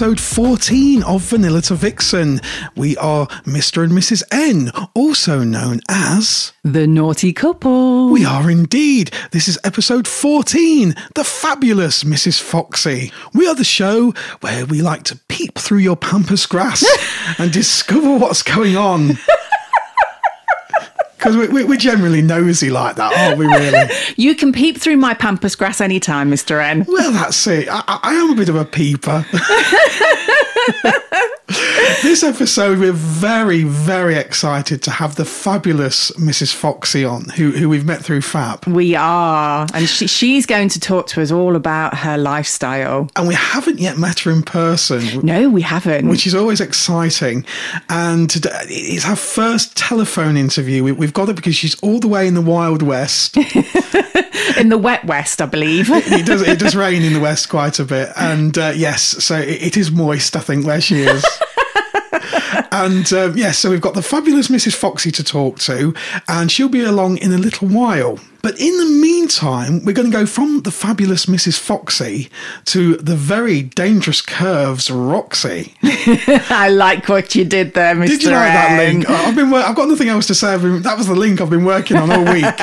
Episode 14 of Vanilla to Vixen. We are Mr. and Mrs. N, also known as. The naughty couple. We are indeed. This is episode 14, The Fabulous Mrs. Foxy. We are the show where we like to peep through your pampas grass and discover what's going on. Because we, we, we're generally nosy like that, aren't we, really? You can peep through my pampas grass anytime, Mr. N. Well, that's it. I, I am a bit of a peeper. this episode, we're very, very excited to have the fabulous Mrs. Foxy on, who, who we've met through Fab. We are. And she, she's going to talk to us all about her lifestyle. And we haven't yet met her in person, No, we haven't. which is always exciting. And it's her first telephone interview. We, we've got it because she's all the way in the Wild West. in the wet west, I believe. it does it does rain in the west quite a bit, and uh, yes, so it, it is moist. I think where she is. And um, yes, so we've got the fabulous Mrs. Foxy to talk to, and she'll be along in a little while. But in the meantime, we're going to go from the fabulous Mrs. Foxy to the very dangerous curves Roxy. I like what you did there, Mr. Did you like that link? I've been. I've got nothing else to say. I've been, that was the link I've been working on all week.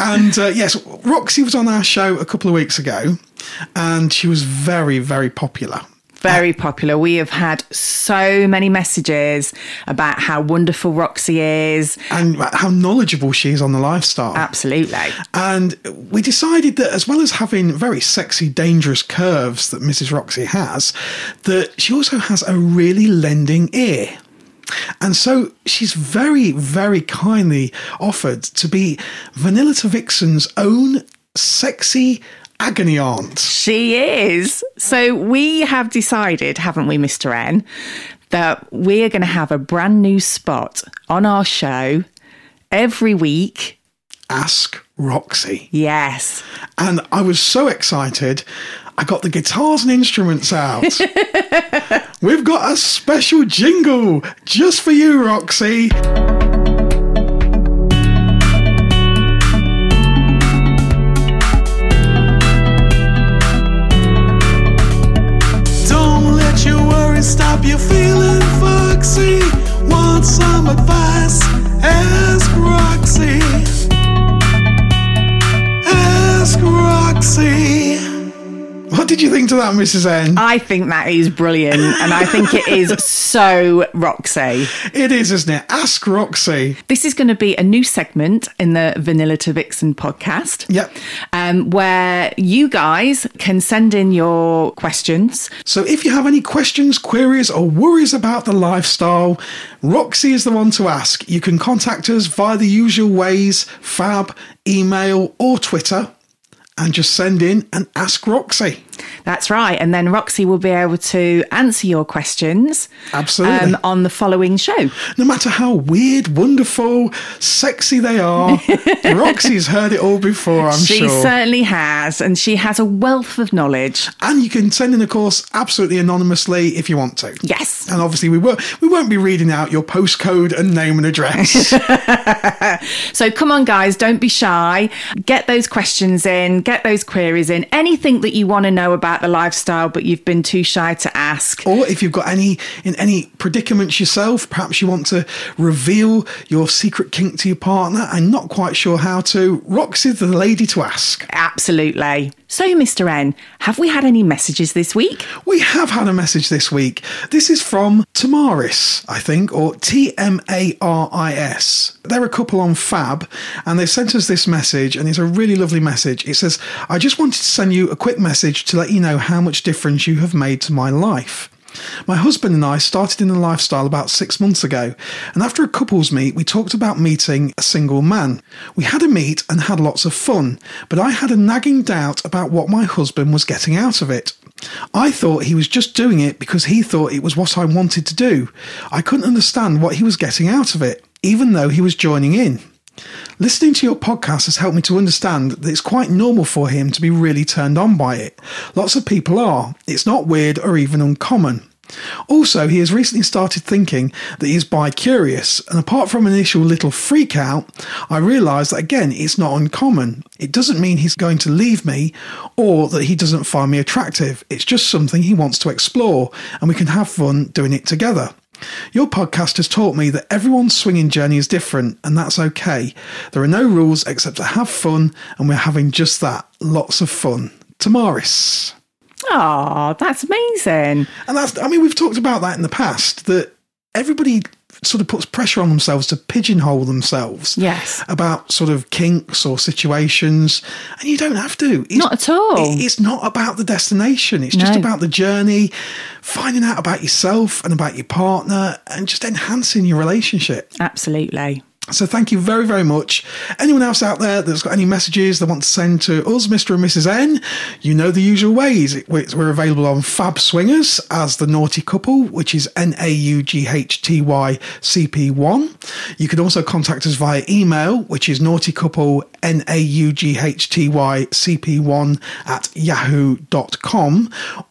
and uh, yes, Roxy was on our show a couple of weeks ago, and she was very, very popular. Very popular. We have had so many messages about how wonderful Roxy is. And how knowledgeable she is on the lifestyle. Absolutely. And we decided that as well as having very sexy, dangerous curves that Mrs. Roxy has, that she also has a really lending ear. And so she's very, very kindly offered to be Vanilla to Vixen's own sexy agony aunt. She is. So we have decided, haven't we, Mr. N, that we are going to have a brand new spot on our show every week. Ask Roxy. Yes. And I was so excited, I got the guitars and instruments out. We've got a special jingle just for you, Roxy. You feeling What did you think to that, Mrs. N? I think that is brilliant. And I think it is so Roxy. It is, isn't it? Ask Roxy. This is going to be a new segment in the Vanilla to Vixen podcast. Yep. Um, where you guys can send in your questions. So if you have any questions, queries, or worries about the lifestyle, Roxy is the one to ask. You can contact us via the usual ways fab, email, or Twitter, and just send in and ask Roxy. That's right. And then Roxy will be able to answer your questions Absolutely. um, on the following show. No matter how weird, wonderful, sexy they are, Roxy's heard it all before, I'm she sure. She certainly has. And she has a wealth of knowledge. and you can send in, of course, absolutely anonymously if you want to. Yes. And obviously, we won't we won't be reading out your postcode and name and address. So come on, guys, don't be shy. Get those questions in, get those queries in. Anything that you want to know about the lifestyle, but you've been too shy to ask. or if you've got any in any predicaments yourself, perhaps you want to reveal your secret kink to your partner and not quite sure how to. Roxy's the lady to ask. Absolutely. So, Mr. N, have we had any messages this week? We have had a message this week. This is from Tamaris, I think, or T M A R I S. They're a couple on Fab, and they've sent us this message, and it's a really lovely message. It says, I just wanted to send you a quick message to let you know how much difference you have made to my life. My husband and I started in the lifestyle about six months ago, and after a couples meet, we talked about meeting a single man. We had a meet and had lots of fun, but I had a nagging doubt about what my husband was getting out of it. I thought he was just doing it because he thought it was what I wanted to do. I couldn't understand what he was getting out of it, even though he was joining in. Listening to your podcast has helped me to understand that it's quite normal for him to be really turned on by it. Lots of people are. It's not weird or even uncommon. Also, he has recently started thinking that he's bi curious, and apart from an initial little freak out, I realise that again it's not uncommon. It doesn't mean he's going to leave me or that he doesn't find me attractive. It's just something he wants to explore, and we can have fun doing it together. Your podcast has taught me that everyone's swinging journey is different, and that's okay. There are no rules except to have fun, and we're having just that lots of fun. Tamaris. Oh, that's amazing. And that's, I mean, we've talked about that in the past that everybody sort of puts pressure on themselves to pigeonhole themselves. Yes. About sort of kinks or situations. And you don't have to. It's, Not at all. it- It's not about the destination. It's just about the journey, finding out about yourself and about your partner and just enhancing your relationship. Absolutely. So thank you very, very much. Anyone else out there that's got any messages they want to send to us, Mr. and Mrs. N, you know the usual ways. We're available on Fab Swingers as the Naughty Couple, which is N-A-U-G-H-T-Y C P one. You can also contact us via email, which is naughtycouple N-A-U-G-H-T-Y-C-P1 at yahoo.com.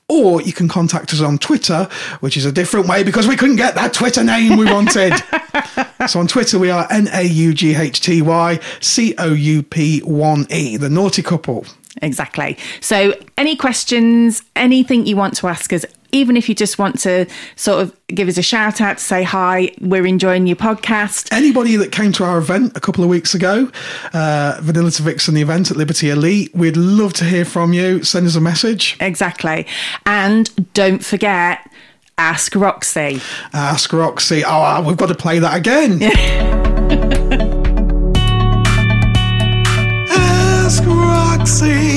Or you can contact us on Twitter, which is a different way because we couldn't get that Twitter name we wanted. so on Twitter, we are N A U G H T Y C O U P 1 E, the naughty couple. Exactly. So, any questions, anything you want to ask us even if you just want to sort of give us a shout out to say hi, we're enjoying your podcast. Anybody that came to our event a couple of weeks ago, uh, Vanilla to Vixen, the event at Liberty Elite, we'd love to hear from you. Send us a message. Exactly. And don't forget, ask Roxy. Ask Roxy. Oh, we've got to play that again. Ask Roxy.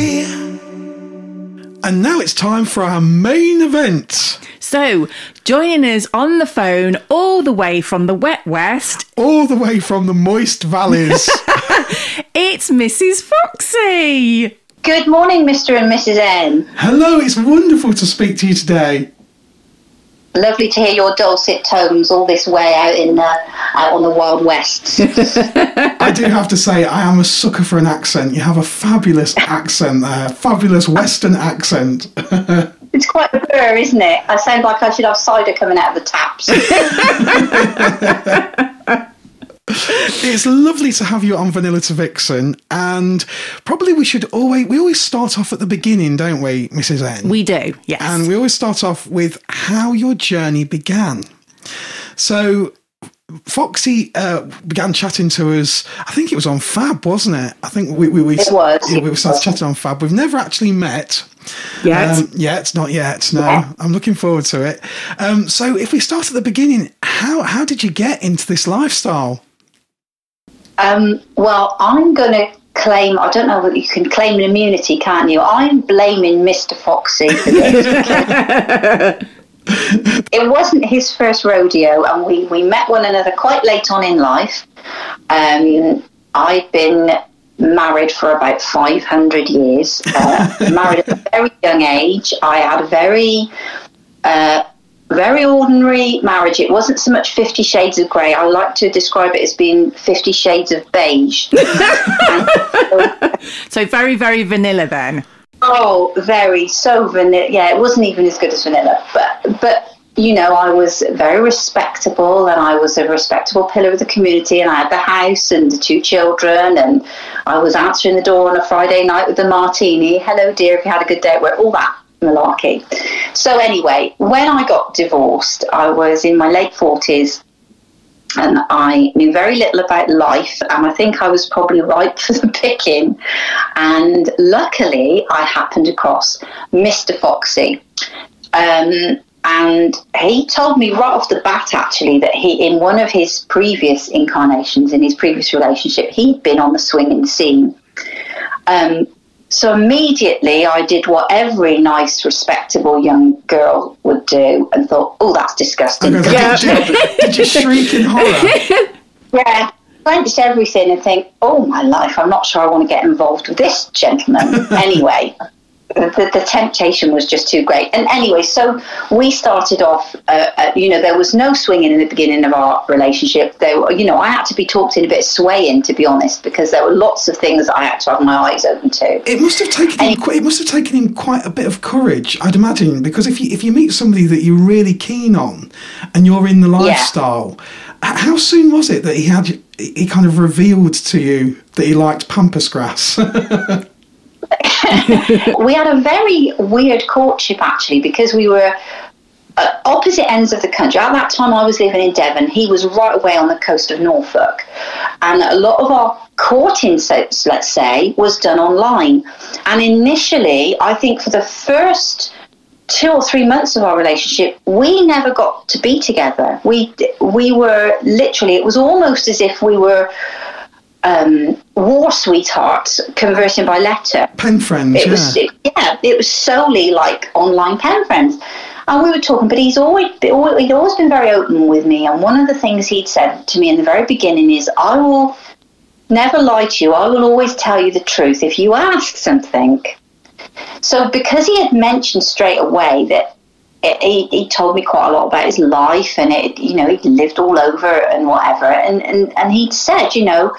And now it's time for our main event. So, joining us on the phone all the way from the wet west, all the way from the moist valleys. it's Mrs. Foxy. Good morning, Mr. and Mrs. N. Hello, it's wonderful to speak to you today. Lovely to hear your dulcet tones all this way out in uh, out on the Wild West. I do have to say, I am a sucker for an accent. You have a fabulous accent there, fabulous Western accent. it's quite a blur, isn't it? I sound like I should have cider coming out of the taps. it's lovely to have you on Vanilla to Vixen, and probably we should always we always start off at the beginning, don't we, Mrs. N? We do, yes. and we always start off with how your journey began. So. Foxy uh, began chatting to us. I think it was on Fab, wasn't it? I think we we, we It was. Yeah, we started chatting on Fab. We've never actually met. Yet. Um, yet, not yet. No, Yeah. I'm looking forward to it. Um, so, if we start at the beginning, how how did you get into this lifestyle? Um, well, I'm going to claim, I don't know whether you can claim an immunity, can't you? I'm blaming Mr. Foxy for this. it wasn't his first rodeo, and we, we met one another quite late on in life. Um, I'd been married for about 500 years, uh, married at a very young age. I had a very uh, very ordinary marriage. It wasn't so much Fifty Shades of Grey. I like to describe it as being Fifty Shades of Beige. so, very, very vanilla then. oh, very so vanilla. Yeah, it wasn't even as good as vanilla, but but you know, I was very respectable, and I was a respectable pillar of the community, and I had the house and the two children, and I was answering the door on a Friday night with a martini. Hello, dear, if you had a good day at work, all that malarkey. So anyway, when I got divorced, I was in my late forties, and I knew very little about life, and I think I was probably ripe for the picking. And luckily, I happened across Mr. Foxy. Um, and he told me right off the bat, actually, that he, in one of his previous incarnations, in his previous relationship, he'd been on the swinging scene. Um, so immediately I did what every nice, respectable young girl would do and thought, oh, that's disgusting. Okay, Yeah. did, you, did you shriek in horror? Yeah, clench everything and think, oh my life, I'm not sure I want to get involved with this gentleman. anyway, the, the temptation was just too great. And anyway, so we started off, uh, uh, you know, there was no swinging in the beginning of our relationship. There, were- you know, I had to be talked in a bit of swaying, to be honest, because there were lots of things I had to have my eyes open to. It must have taken him. qu- It must have taken him quite a bit of courage, I'd imagine, because if you if you meet somebody that you're really keen on, and you're in the lifestyle, h- how soon was it that he had he kind of revealed to you that he liked pampas grass? we had a very weird courtship actually because we were at opposite ends of the country. At that time, I was living in Devon. He was right away on the coast of Norfolk, and a lot of our courting, so- let's say, was done online. And initially, I think for the first two or three months of our relationship, we never got to be together. We we were literally. It was almost as if we were. Um, war sweethearts conversing by letter. Pen friends, It yeah. was it, yeah, it was solely like online pen friends. And we were talking, but he's always he'd always been very open with me. And one of the things he'd said to me in the very beginning is, "I will never lie to you. I will always tell you the truth if you ask something." So because he had mentioned straight away that it, he, he told me quite a lot about his life and it, you know, he'd lived all over and whatever. And, and, and he'd said, you know,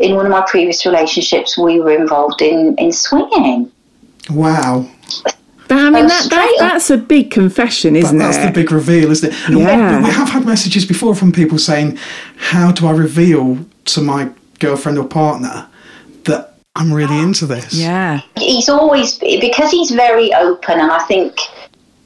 in one of my previous relationships, we were involved in, in swinging. wow. But I mean, that, that, that's a big confession, That, isn't that's it? That's the big reveal, isn't it? And we- Yeah. We have had messages before from people saying, "How do I reveal to my girlfriend or partner that I'm really into this?" yeah. he's always because he's very open and i think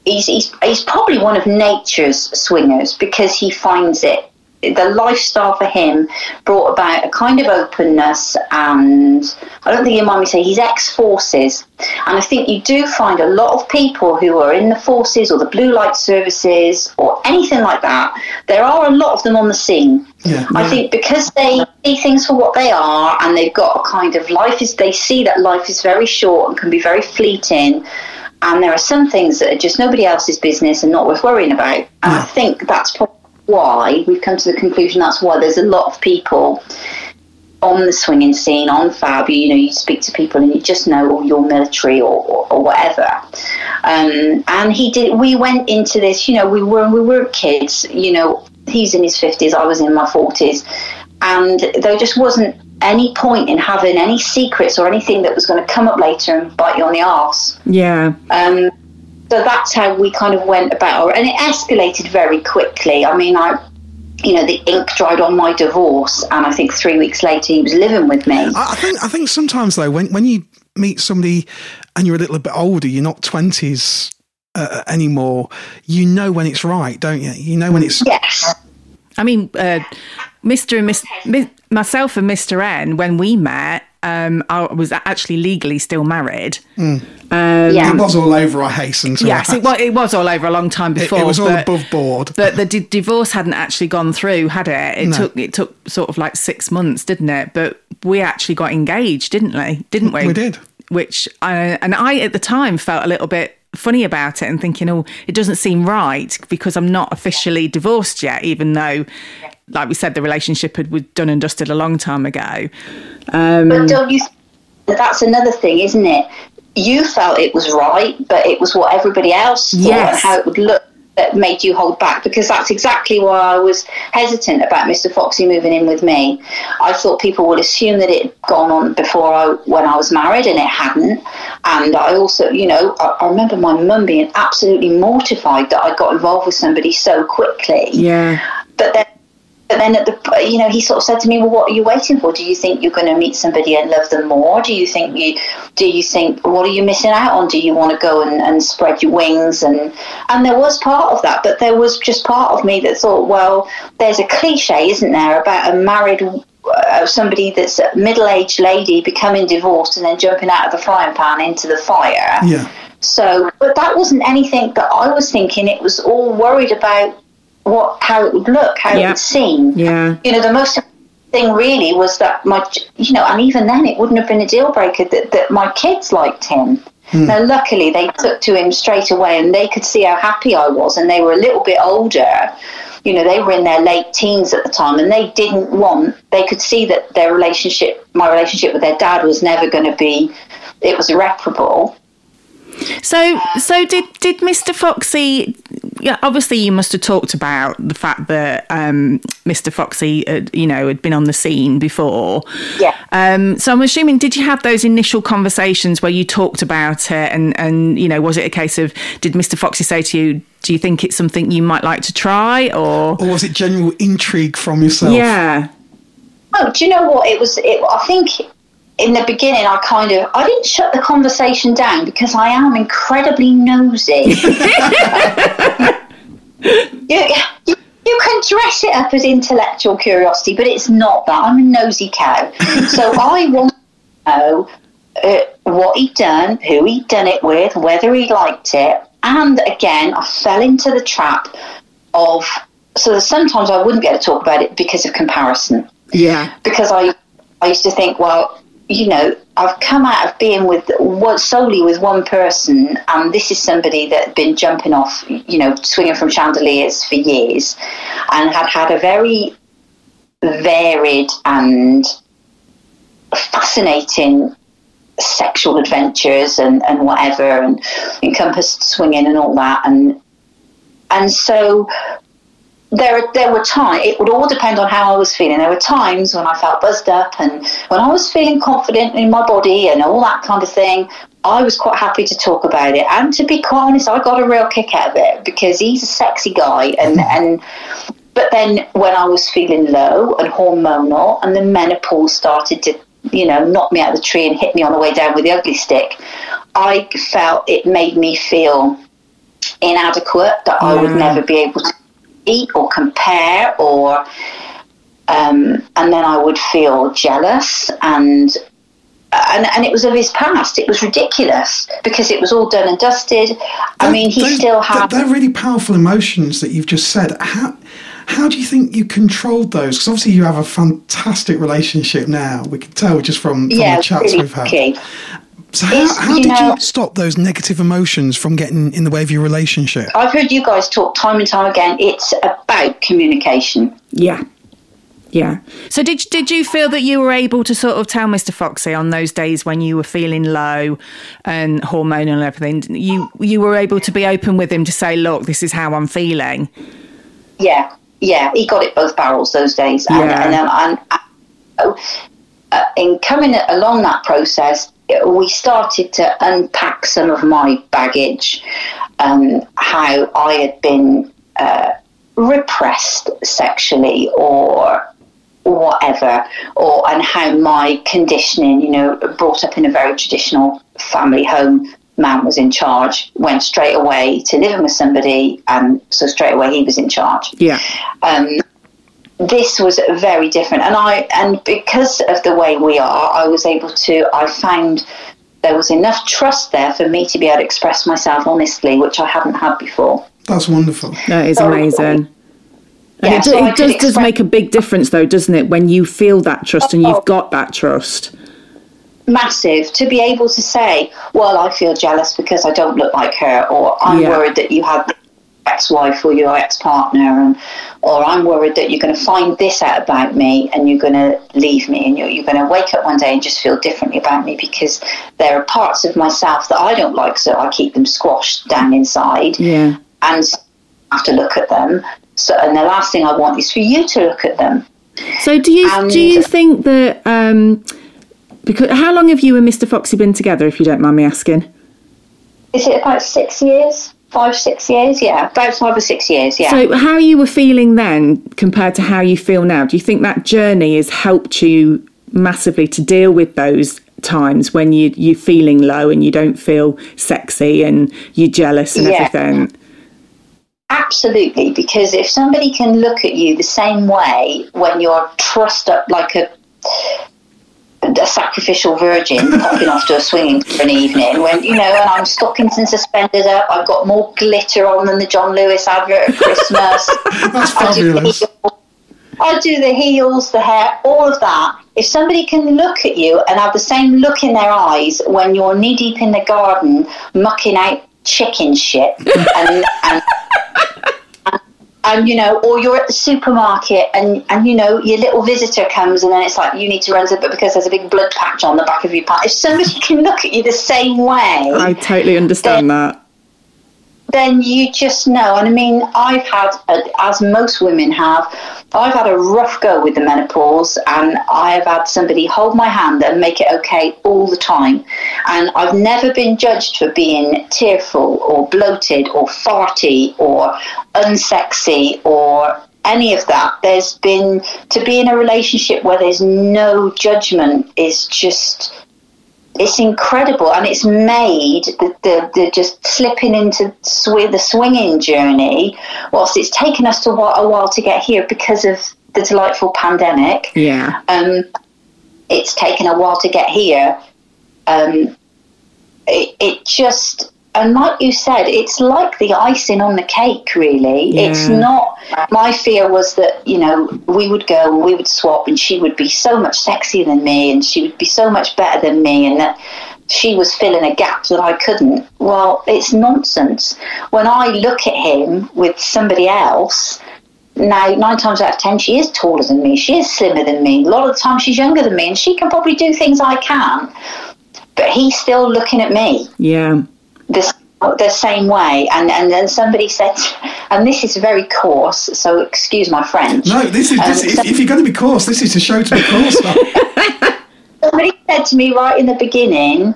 he's, he's he's probably one of nature's swingers because he finds it the lifestyle for him brought about a kind of openness and I don't think you mind me saying he's ex-forces. And I think you do find a lot of people who are in the forces or the blue light services or anything like that there are a lot of them on the scene. Yeah. I think because they see things for what they are and they've got a kind of life is they see that life is very short and can be very fleeting. And there are some things that are just nobody else's business and not worth worrying about. And I think that's probably why we've come to the conclusion that's why there's a lot of people on the swinging scene, on Fab, you know, you speak to people and you just know, oh, you're military or, or, or whatever. Um, and he did, we went into this, you know, we were, we were kids, you know, he's in his 50s, I was in my 40s. And there just wasn't any point in having any secrets or anything that was going to come up later and bite you on the arse. Yeah. Um, so that's how we kind of went about it. And it escalated very quickly. I mean, I, you know, the ink dried on my divorce, and I think three weeks later he was living with me. I, I think I think sometimes though, when when you meet somebody and you're a little bit older, you're not twenties uh, anymore. You know when it's right, don't you? You know when it's Yes. I mean, uh, Mr. and Miss, Mi- myself and Mr. N, when we met, um, I was actually legally still married. Hmm. Um, Yeah. it was all over. I hasten to Yes, add. it was, it was all over a long time before. it was all but- above board. But the di- divorce hadn't actually gone through, had it? It No. took it took sort of like six months, didn't it? But we actually got engaged, didn't we? Didn't we? We did. Which I and I at the time felt a little bit funny about it and thinking, oh, it doesn't seem right because I'm not officially divorced yet, even though, like we said, the relationship had was done and dusted a long time ago. Um, But don't you? That's another thing, isn't it? You felt it was right, but it was what everybody else thought Yes. and how it would look that made you hold back. Because that's exactly why I was hesitant about Mr. Foxy moving in with me. I thought people would assume that it had gone on before I, when I was married, and it hadn't. And I also, you know, I, I remember my mum being absolutely mortified that I got involved with somebody so quickly yeah, but then but then at the you know he sort of said to me well what are you waiting for? Do you think you're going to meet somebody and love them more? Do you think you do you think what are you missing out on? Do you want to go and, and spread your wings? And and there was part of that but there was just part of me that thought well there's a cliche isn't there about a married uh, somebody that's a middle-aged lady becoming divorced and then jumping out of the frying pan into the fire. Yeah. so, but that wasn't anything that I was thinking. It was all worried about what how it would look, how Yeah. it would seem. Yeah. You know, the most thing really was that my, you know, and even then it wouldn't have been a deal breaker that, that my kids liked him. Hmm. Now, luckily, they took to him straight away, and they could see how happy I was, and they were a little bit older. You know, they were in their late teens at the time, and they didn't want. They could see that their relationship, my relationship with their dad, was never going to be. It was irreparable. So, so did did Mr. Foxy? Yeah, obviously you must have talked about the fact that um, Mr. Foxy, had, you know, had been on the scene before. Yeah. Um, so I'm assuming, did you have those initial conversations where you talked about it, and and you know, was it a case of did Mr. Foxy say to you, "Do you think it's something you might like to try?" Or Or was it general intrigue from yourself? yeah, Oh, do you know what? It was. It, I think in the beginning, I kind of I didn't shut the conversation down because I am incredibly nosy. you, you, you can dress it up as intellectual curiosity, but it's not that. I'm a nosy cow, so I want to know uh, what he'd done, who he'd done it with, whether he liked it, and again, I fell into the trap of. So sometimes I wouldn't be able to talk about it because of comparison yeah, because I, I used to think, well, you know, I've come out of being with one, solely with one person, and this is somebody that had been jumping off, you know, swinging from chandeliers for years, and had had a very varied and fascinating sexual adventures and, and whatever, and encompassed swinging and all that, and and so there there were times it would all depend on how I was feeling. There were times when I felt buzzed up and when I was feeling confident in my body and all that kind of thing. I was quite happy to talk about it, and to be quite honest, I got a real kick out of it because he's a sexy guy, and mm-hmm. and but then when I was feeling low and hormonal, and the menopause started to you know knock me out of the tree and hit me on the way down with the ugly stick, I felt it made me feel inadequate that I would mm. never be able to eat or compare or um, and then I would feel jealous and and, and it was of his past. It was ridiculous because it was all done and dusted. I mean, he still had. They're really powerful emotions that you've just said. How how do you think you controlled those? Because obviously you have a fantastic relationship now. We can tell just from, from yeah, the chats really we've had. key. So how, how you did know- you stop those negative emotions from getting in the way of your relationship? I've heard you guys talk time and time again. It's about communication. yeah. Yeah. So did did you feel that you were able to sort of tell Mr. Foxy on those days when you were feeling low and hormonal and everything? You you were able to be open with him to say, look, this is how I'm feeling. Yeah, yeah, he got it both barrels those days. And, Yeah. and, then and, uh, uh, in coming along that process, we started to unpack some of my baggage, um, how I had been uh, repressed sexually or whatever, or and how my conditioning, you know, brought up in a very traditional family home, man was in charge, went straight away to living with somebody, and so straight away he was in charge. Yeah. Um, this was very different, and I and because of the way we are, I was able to. I found there was enough trust there for me to be able to express myself honestly, which I hadn't had before. That's wonderful. That is So- amazing. And Yeah, it, so do- it could does, does make a big difference, though, doesn't it, when you feel that trust and Oh. you've got that trust? massive to be able to say, well, I feel jealous because I don't look like her, or I'm Yeah. worried that you had the ex-wife or your ex-partner, and or I'm worried that you're going to find this out about me and you're going to leave me, and you're, you're going to wake up one day and just feel differently about me because there are parts of myself that I don't like, so I keep them squashed down inside, Yeah. and I have to look at them. So, and the last thing I want is for you to look at them. So do you And- do you think that um, because how long have you and Mr. Foxy been together, if you don't mind me asking? Is it about six years? Five, six years. Yeah, about five or six years. Yeah. So, how you were feeling then compared to how you feel now? Do you think that journey has helped you massively to deal with those times when you you're feeling low and you don't feel sexy and you're jealous and Yeah. everything? Absolutely, because if somebody can look at you the same way when you're trussed up like a a sacrificial virgin popping off to a swinging for an evening, when you know, and I'm stockings and suspended up, I've got more glitter on than the John Lewis advert at Christmas. That's I do, the fabulous. heels, I do the heels, the hair, all of that. If somebody can look at you and have the same look in their eyes when you're knee deep in the garden mucking out chicken shit and, and and you know, or you're at the supermarket and and you know your little visitor comes and then it's like you need to run to but because there's a big blood patch on the back of your pants. If somebody can look at you the same way, I totally understand that. Then you just know. And I mean, I've had, as most women have, I've had a rough go with the menopause, and I've had somebody hold my hand and make it okay all the time. And I've never been judged for being tearful or bloated or farty or unsexy or any of that. There's been to be in a relationship where there's no judgment is just it's incredible and it's made the, the, the just slipping into sw- the swinging journey whilst it's taken us to a while, a while to get here because of the delightful pandemic Yeah. um, it's taken a while to get here um, it, it just and like you said it's like the icing on the cake really. It's not my fear was that you know we would go and we would swap and she would be so much sexier than me and she would be so much better than me and that she was filling a gap that I couldn't. Well it's nonsense. When I look at him with somebody else now nine times out of ten she is taller than me. She is slimmer than me. A lot of the time she's younger than me and she can probably do things i can but he's still looking at me. Yeah. This the same way and and then somebody said and this is very coarse so excuse my french No, this is, this, Um, if, if you're going to be coarse, this is the show to be coarse somebody said to me right in the beginning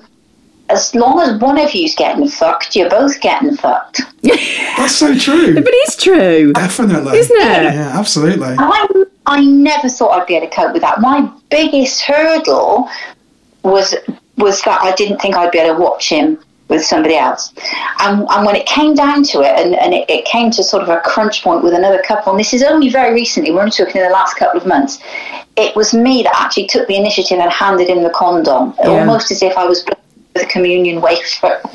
as long as one of you's getting fucked you're both getting fucked That's so true. But it's true. Definitely. Isn't it? Yeah, absolutely. I, I never thought I'd be able to cope with that. My biggest hurdle was was that I didn't think I'd be able to watch him with somebody else. And, and when it came down to it, and, and it, it came to sort of a crunch point with another couple, and this is only very recently, we're only talking in the last couple of months, it was me that actually took the initiative and handed him the condom, almost as if I was with a communion wafer.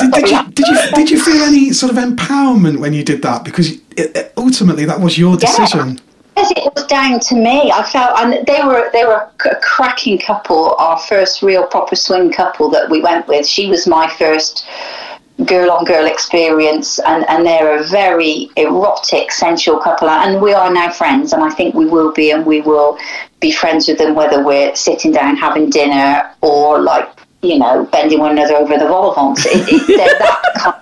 Did, did, you, did you did you feel any sort of empowerment when you did that? Because it, ultimately that was your decision. Yes, it was down to me. I felt, and they were they were a cracking couple. Our first real proper swing couple that we went with. She was my first girl on girl experience, and and they're a very erotic, sensual couple. And we are now friends, and I think we will be, and we will be friends with them whether we're sitting down having dinner or like you know bending one another over the vol vents. It, it, that kind.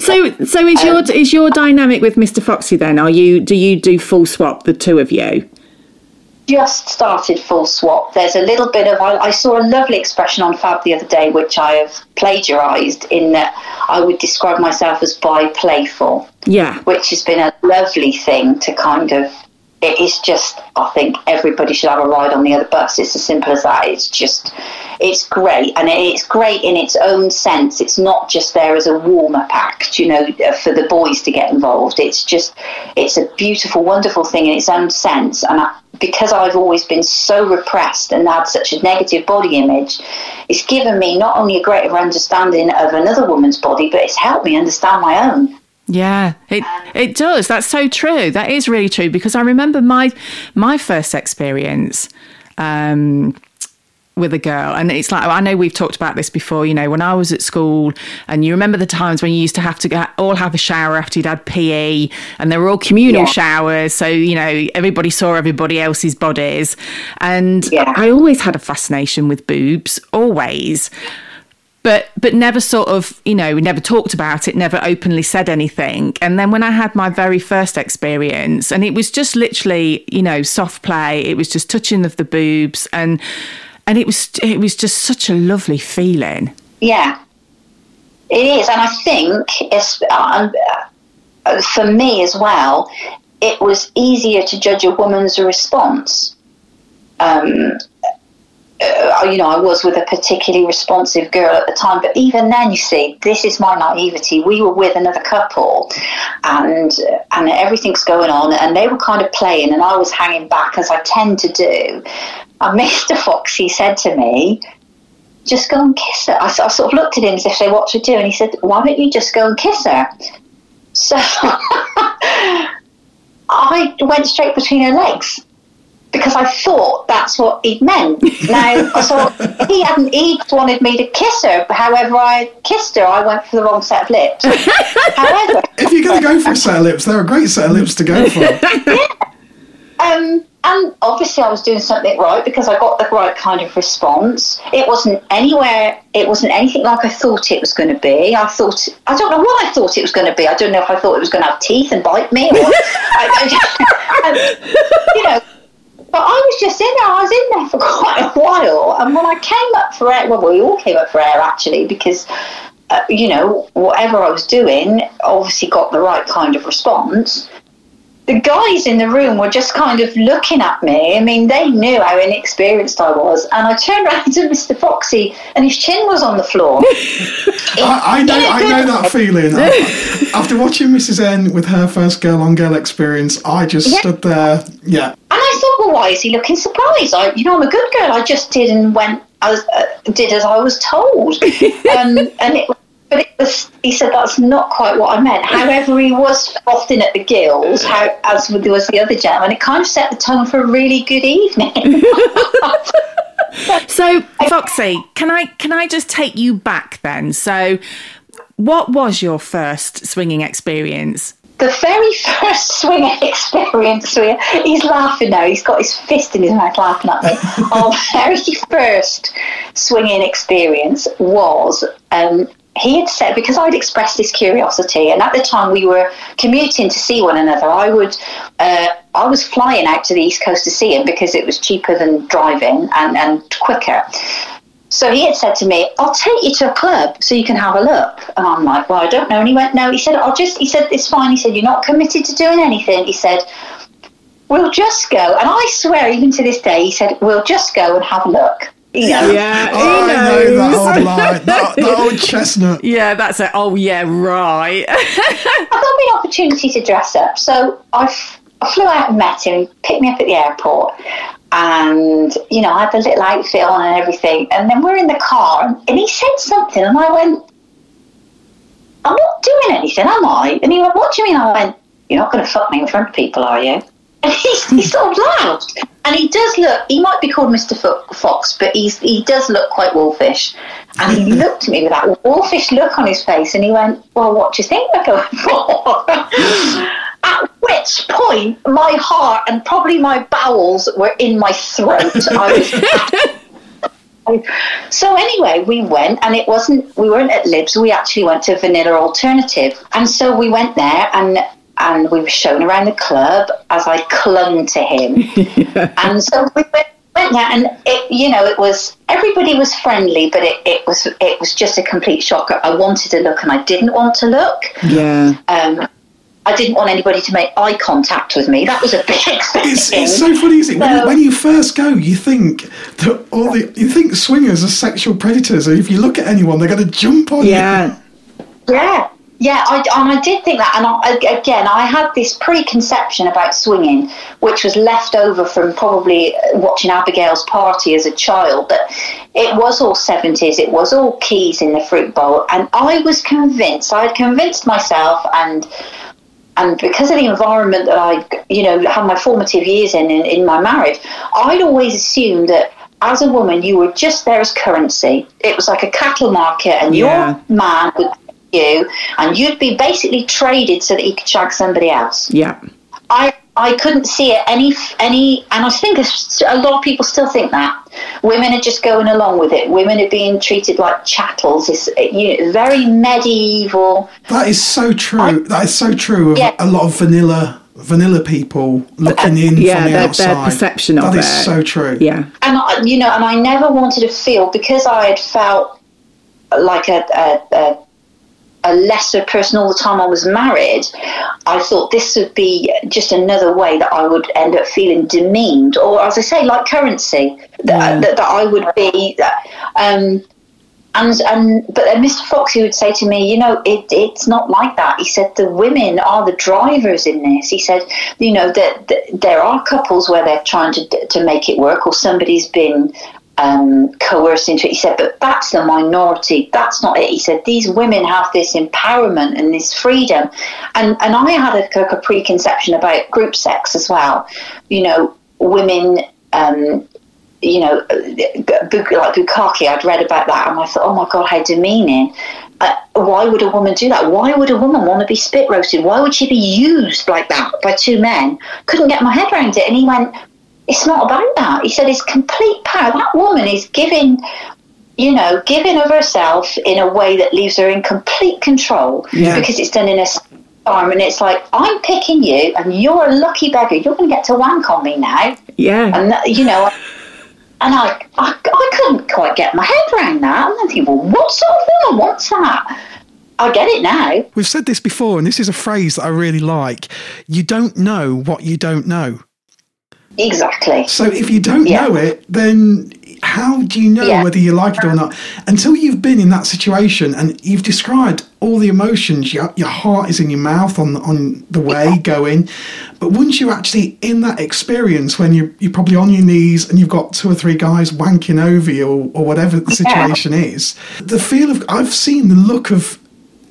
So, so is Um, your is your dynamic with Mr. Foxy then? Are you do you do full swap the two of you? just started full swap. There's a little bit of, I, I saw a lovely expression on Fab the other day, which I have plagiarised in that I would describe myself as bi playful, Yeah, which has been a lovely thing to kind of. It is just, I think everybody should have a ride on the other bus. It's as simple as that. It's just, it's great. And it's great in its own sense. It's not just there as a warmer pack, you know, for the boys to get involved. It's just, it's a beautiful, wonderful thing in its own sense. And I, because I've always been so repressed and had such a negative body image, it's given me not only a greater understanding of another woman's body, but it's helped me understand my own. yeah, it it does. That's so true. That is really true because I remember my my first experience. Um, with a girl and it's like I know we've talked about this before you know when I was at school and you remember the times when you used to have to go, all have a shower after you'd had PE and they were all communal Yeah. showers so you know everybody saw everybody else's bodies and Yeah. I always had a fascination with boobs always but but never sort of you know we never talked about it never openly said anything and then when i had my very first experience and it was just literally you know soft play it was just touching of the boobs and and it was it was just such a lovely feeling Yeah. It is, and I think it's, um, uh, for me as well, it was easier to judge a woman's response. Um, uh, you know, I was with a particularly responsive girl at the time, but even then, you see, this is my naivety. We were with another couple, and and everything's going on, and they were kind of playing, and I was hanging back as I tend to do. And Mr. Foxy said to me, "Just go and kiss her." I, I sort of looked at him as if say, "What to do?" And he said, "Why don't you just go and kiss her?" So I went straight between her legs because I thought that's what he meant. Now, I thought he hadn't, he wanted me to kiss her. However, I kissed her. I went for the wrong set of lips. However, If you're going to go for a set of lips, they're a great set of lips to go for. um, and obviously, I was doing something right because I got the right kind of response. It wasn't anywhere. It wasn't anything like I thought it was going to be. I thought I don't know what I thought it was going to be. I don't know if I thought it was going to have teeth and bite me, or I, I, you know. But I was just in there. I was in there for quite a while, and when I came up for air, well, we all came up for air actually because. Uh, you know, whatever I was doing, obviously got the right kind of response the guys in the room were just kind of looking at me. I mean, they knew how inexperienced I was. And I turned around to Mr. Foxy, and his chin was on the floor. I, I know, I know that feeling. After watching Mrs. N with her first girl on girl experience, I just Yeah. stood there. Yeah, And I thought, well, why is he looking surprised? I, you know, I'm a good girl. I just did and went as uh, did as I was told. um, and it, but it was. He said that's not quite what I meant. However, he was often at the gills, how, as was the other gentleman. It kind of set the tone for a really good evening. So, Foxy, can I can I just take you back then? So, what was your first swinging experience? the very first swinging experience, we- he's laughing now, he's got his fist in his mouth laughing at me. Our very first swinging experience was. Um, he had said because I'd expressed this curiosity, and at the time we were commuting to see one another. I would, uh, I was flying out to the east coast to see him because it was cheaper than driving and, and quicker. So he had said to me, I'll take you to a club so you can have a look. And I'm like, well, I don't know. And he went, no. He said, I'll just, he said, it's fine. He said, you're not committed to doing anything. He said, we'll just go. And I swear, even to this day, he said, we'll just go and have a look. You know, Yeah, oh, I know that old line, that, that old chestnut. Yeah, that's it. Oh, yeah, right. I got me an opportunity to dress up. So I, f- I flew out and met him, he picked me up at the airport. And, you know, I had the little outfit on and everything. And then we're in the car and, and he said something and I went, I'm not doing anything, am I? And he went, What do you mean? I went, You're not going to fuck me in front of people, are you? And he, he sort of laughed. And he does look, he might be called Mr. Fox, but he's, he does look quite wolfish. And he looked at me with that wolfish look on his face and he went, Well, what do you think we're going for? At which point, my heart and probably my bowels were in my throat. I was so anyway, we went, and it wasn't. We weren't at Libs. We actually went to Vanilla Alternative, and so we went there, and and we were shown around the club as I clung to him, and so we went, went there, and it, you know, it was everybody was friendly, but it, it was it was just a complete shocker. I wanted to look, and I didn't want to look. Yeah. Um, I didn't want anybody to make eye contact with me. That was a big It's, it's so funny, isn't it? When, So- when you first go, you think that all the you think swingers are sexual predators, and if you look at anyone, they're going to jump on you. Yeah. Yeah, yeah, I, and I did think that. And I, again, I had this preconception about swinging, which was left over from probably watching Abigail's party as a child, that it was all 70s, it was all keys in the fruit bowl. And I was convinced, I had convinced myself, and and because of the environment that I, you know, had my formative years in, in, in my marriage, I'd always assumed that as a woman, you were just there as currency. It was like a cattle market, and Yeah. your man would you, and you'd be basically traded so that he could shag somebody else. Yeah. I I couldn't see it any any, and I think a lot of people still think that women are just going along with it. Women are being treated like chattels. It's you know, very medieval. That is so true. that is so true of Yeah. a lot of vanilla vanilla people looking in Yeah, from the their- outside. their perception of That is it. so true. Yeah. and I, you know, and I never wanted to feel because I had felt like a, a, a a lesser person all the time I was married, I thought this would be just another way that I would end up feeling demeaned, or as I say, like currency, that, that, that I would be. Um, and and but then Mr. Foxy would say to me, you know, it, it's not like that. He said the women are the drivers in this. He said, you know, that, that there are couples where they're trying to to make it work, or somebody's been um, coerced into it. He said, but that's the minority. That's not it. He said, these women have this empowerment and this freedom. And, and I had a, a preconception about group sex as well. You know, women um, you know, like bukkake, I'd read about that and I thought, oh my God, how demeaning. Uh, why would a woman do that? Why would a woman want to be spit roasted? Why would she be used like that by two men? Couldn't get my head around it. And he went, it's not about that. He said, it's complete power. That woman is giving, you know, giving of herself in a way that leaves her in complete control yeah. because it's done in a arm and it's like i'm picking you and you're a lucky beggar you're going to get to wank on me now yeah and that, you know and I, I, I couldn't quite get my head around that. And I think, well, what sort of woman wants that? I get it now. We've said this before, and this is a phrase that I really like. You don't know what you don't know. Exactly. So if you don't yeah. know it, then how do you know yeah. whether you like it or not until you've been in that situation and you've described all the emotions your, your heart is in your mouth on on the way yeah. going but once you're actually in that experience when you're, you're probably on your knees and you've got two or three guys wanking over you or, or whatever the situation is the feel of i've seen the look of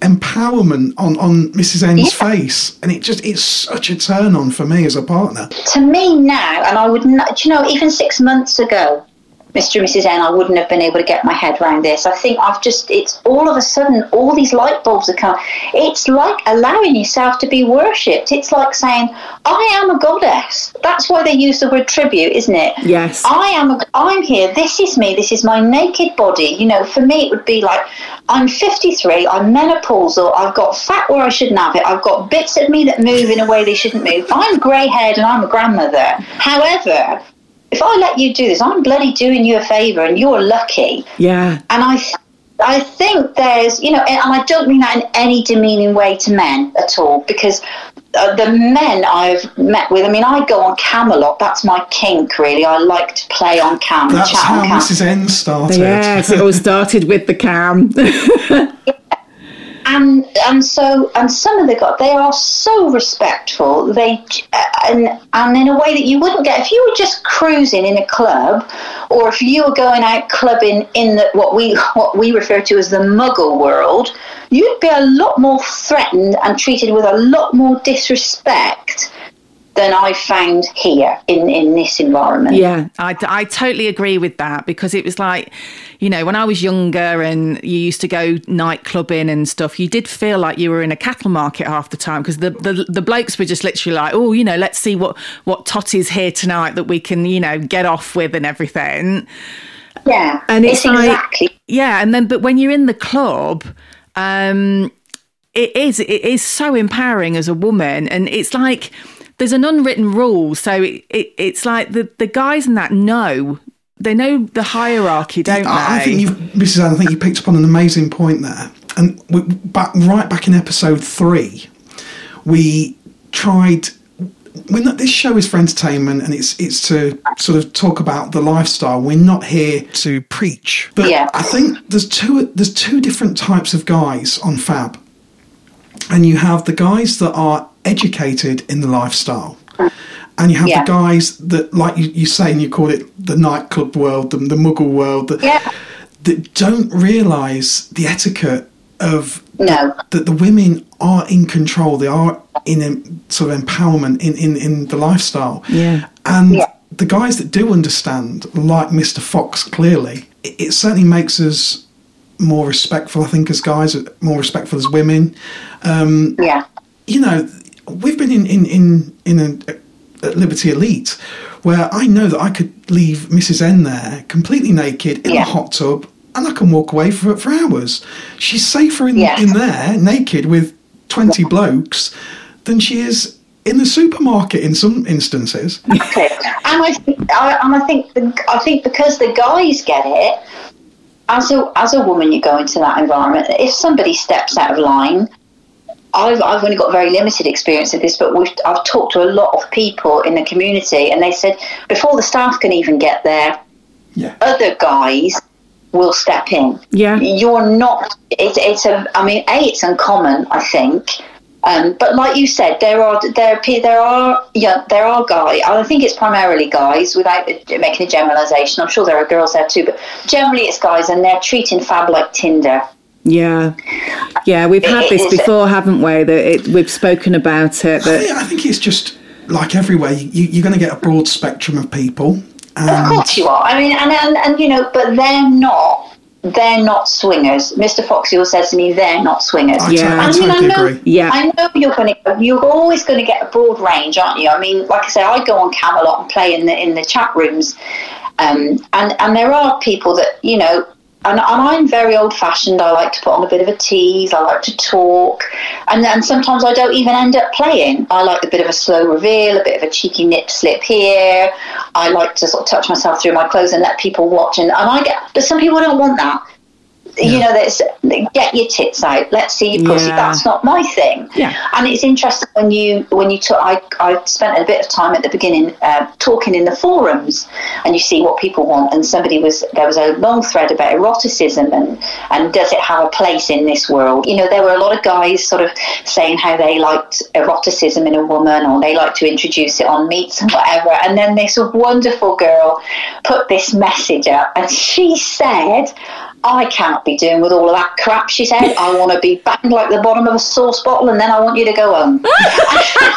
empowerment on on Mrs. N's yeah. face, and it just it's such a turn on for me as a partner. To me now, and I would not, you know, even six months ago, Mr. and Mrs. N, I wouldn't have been able to get my head around this. I think I've just, it's all of a sudden, all these light bulbs are coming. It's like allowing yourself to be worshipped. It's like saying, I am a goddess. That's why they use the word tribute, isn't it? Yes. I am, a, I'm here. This is me. This is my naked body. You know, for me, it would be like, I'm 53, I'm menopausal, I've got fat where I shouldn't have it, I've got bits of me that move in a way they shouldn't move. I'm grey haired and I'm a grandmother. However, if I let you do this, I'm bloody doing you a favour and you're lucky. Yeah. And I, I think there's, you know, and I don't mean that in any demeaning way to men at all, because uh, the men I've met with, I mean, I go on Camelot. That's my kink, really. I like to play on cam. That's how cam. Mrs. N started. Yes, it all started with the cam. and and so and some of the guys they are so respectful. They and and in a way that you wouldn't get if you were just cruising in a club or if you were going out clubbing in the what we what we refer to as the muggle world you'd be a lot more threatened and treated with a lot more disrespect than I found here in, in this environment. Yeah, I, I totally agree with that because it was like, you know, when I was younger and you used to go night clubbing and stuff, you did feel like you were in a cattle market half the time because the, the, the blokes were just literally like, oh, you know, let's see what, what Totty's here tonight that we can, you know, get off with and everything. Yeah, and it's, it's like, exactly. yeah, and then but when you're in the club, um, it is it is so empowering as a woman, and it's like there's an unwritten rule. So it, it, it's like the, the guys in that know they know the hierarchy, don't I, they? I think you've, Mrs. N, I think you picked up on an amazing point there. And we, back right back in episode three, we tried. We're not, this show is for entertainment and it's it's to sort of talk about the lifestyle. We're not here to preach. But yeah. I think there's two there's two different types of guys on Fab. And you have the guys that are educated in the lifestyle. And you have yeah. the guys that, like you, you say, and you call it the nightclub world, the, the muggle world, that, yeah. that don't realise the etiquette of no. that the women are in control. They are in a, sort of empowerment in, in, in the lifestyle. Yeah. And yeah. the guys that do understand, like Mr. Fox, clearly, it, it certainly makes us more respectful. I think as guys, more respectful as women. Um, yeah. You know, we've been in in in in a, a Liberty Elite where I know that I could leave Mrs. N there completely naked in yeah. a hot tub and I can walk away for for hours. She's safer in yeah. in there naked with twenty yeah. blokes than she is in the supermarket in some instances. Okay. And I think, I, and I think, the, I think because the guys get it, as a as a woman, you go into that environment. If somebody steps out of line, I've, I've only got very limited experience of this, but we've, I've talked to a lot of people in the community, and they said before the staff can even get there, Yeah. other guys will step in. Yeah. You're not. It's it's a. I mean, a it's uncommon. I think. Um, but like you said, there are there are there are yeah there are guys. I think it's primarily guys. Without making a generalisation, I'm sure there are girls there too. But generally, it's guys, and they're treating fab like Tinder. Yeah. Yeah, we've had It this before, haven't we? That it, we've spoken about it. I think, I think it's just like everywhere. You, you're going to get a broad spectrum of people. And... Of course you are. I mean, and, and and you know, but they're not. They're not swingers. Mr. Foxy always says to me, "They're not swingers." I, Yeah. to- I I mean, I totally know, agree. Yeah. I know you're going to. You're always going to get a broad range, aren't you? I mean, like I say, I go on Camelot and play in the in the chat rooms, um, and and there are people that you know. And, and I'm very old fashioned. I like to put on a bit of a tease. I like to talk. And then sometimes I don't even end up playing. I like a bit of a slow reveal, a bit of a cheeky nip slip here. I like to sort of touch myself through my clothes and let people watch. And, and I get, but some people don't want that. You know, that's get your tits out. Let's see your pussy. Yeah. That's not my thing. Yeah. And it's interesting when you when you talk. I I spent a bit of time at the beginning uh, talking in the forums, and you see what people want. And somebody was there was a long thread about eroticism and and does it have a place in this world? You know, there were a lot of guys sort of saying how they liked eroticism in a woman, or they like to introduce it on meets and whatever. And then this wonderful girl put this message up, and she said. I can't be doing with all of that crap, she said. I want to be banged like the bottom of a sauce bottle and then I want you to go home. I,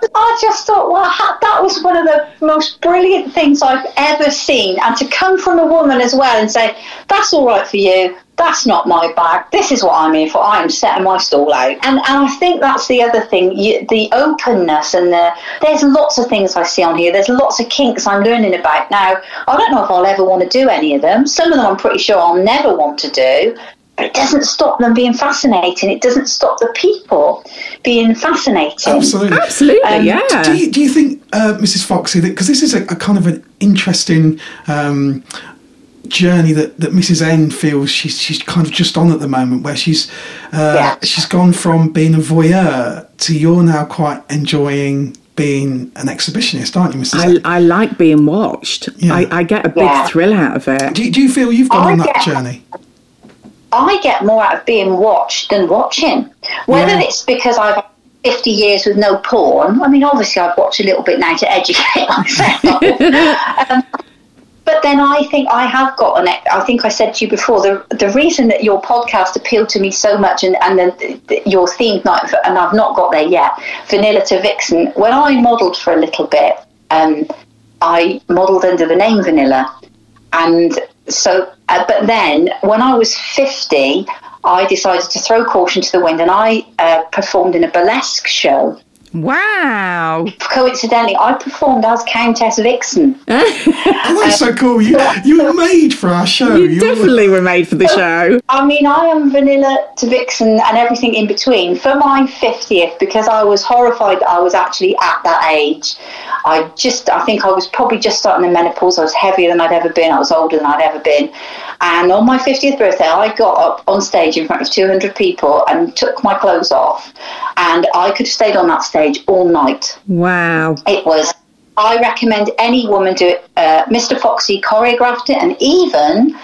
I just thought, well, that was one of the most brilliant things I've ever seen. And to come from a woman as well and say, that's all right for you, that's not my bag, this is what I'm here for, I am setting my stall out. And, and I think that's the other thing, you, the openness and the, there's lots of things I see on here, there's lots of kinks I'm learning about. Now, I don't know if I'll ever want to do any of them. Some of them I'm pretty sure I'll never want to do. But it doesn't stop them being fascinating. It doesn't stop the people being fascinating. Absolutely. absolutely, Um, yeah. Do you, do you think, uh, Mrs. Foxy, that because this is a, a kind of an interesting um, journey that, that Mrs. N feels she's she's kind of just on at the moment, where she's uh, Yeah. she's gone from being a voyeur to you're now quite enjoying being an exhibitionist, aren't you, Mrs. I, N? I like being watched. Yeah. I, I get a big Yeah. thrill out of it. Do, you- do you feel you've gone I on that get- journey? I get more out of being watched than watching. Whether Yeah. it's because I've 50 years with no porn, I mean, obviously I've watched a little bit now to educate myself. um, but then I think I have got an. I think I said to you before the the reason that your podcast appealed to me so much, and and then the, your theme night, and I've not got there yet. Vanilla to Vixen. When I modelled for a little bit, um, I modelled under the name Vanilla, and so. Uh, but then when I was fifty, I decided to throw caution to the wind, and I uh, performed in a burlesque show. Wow. Coincidentally, I performed as Countess Vixen. Oh, that's um, so cool. You you were made for our show. You You were- definitely were made for the show. I mean, I am vanilla to vixen and everything in between. For my 50th, because I was horrified that I was actually at that age, I just, I think I was probably just starting the menopause. I was heavier than I'd ever been. I was older than I'd ever been. And on my 50th birthday, I got up on stage in front of 200 people and took my clothes off. And I could have stayed on that stage all night. Wow. It was. I recommend any woman do it. Uh, Mr. Foxy choreographed it, and even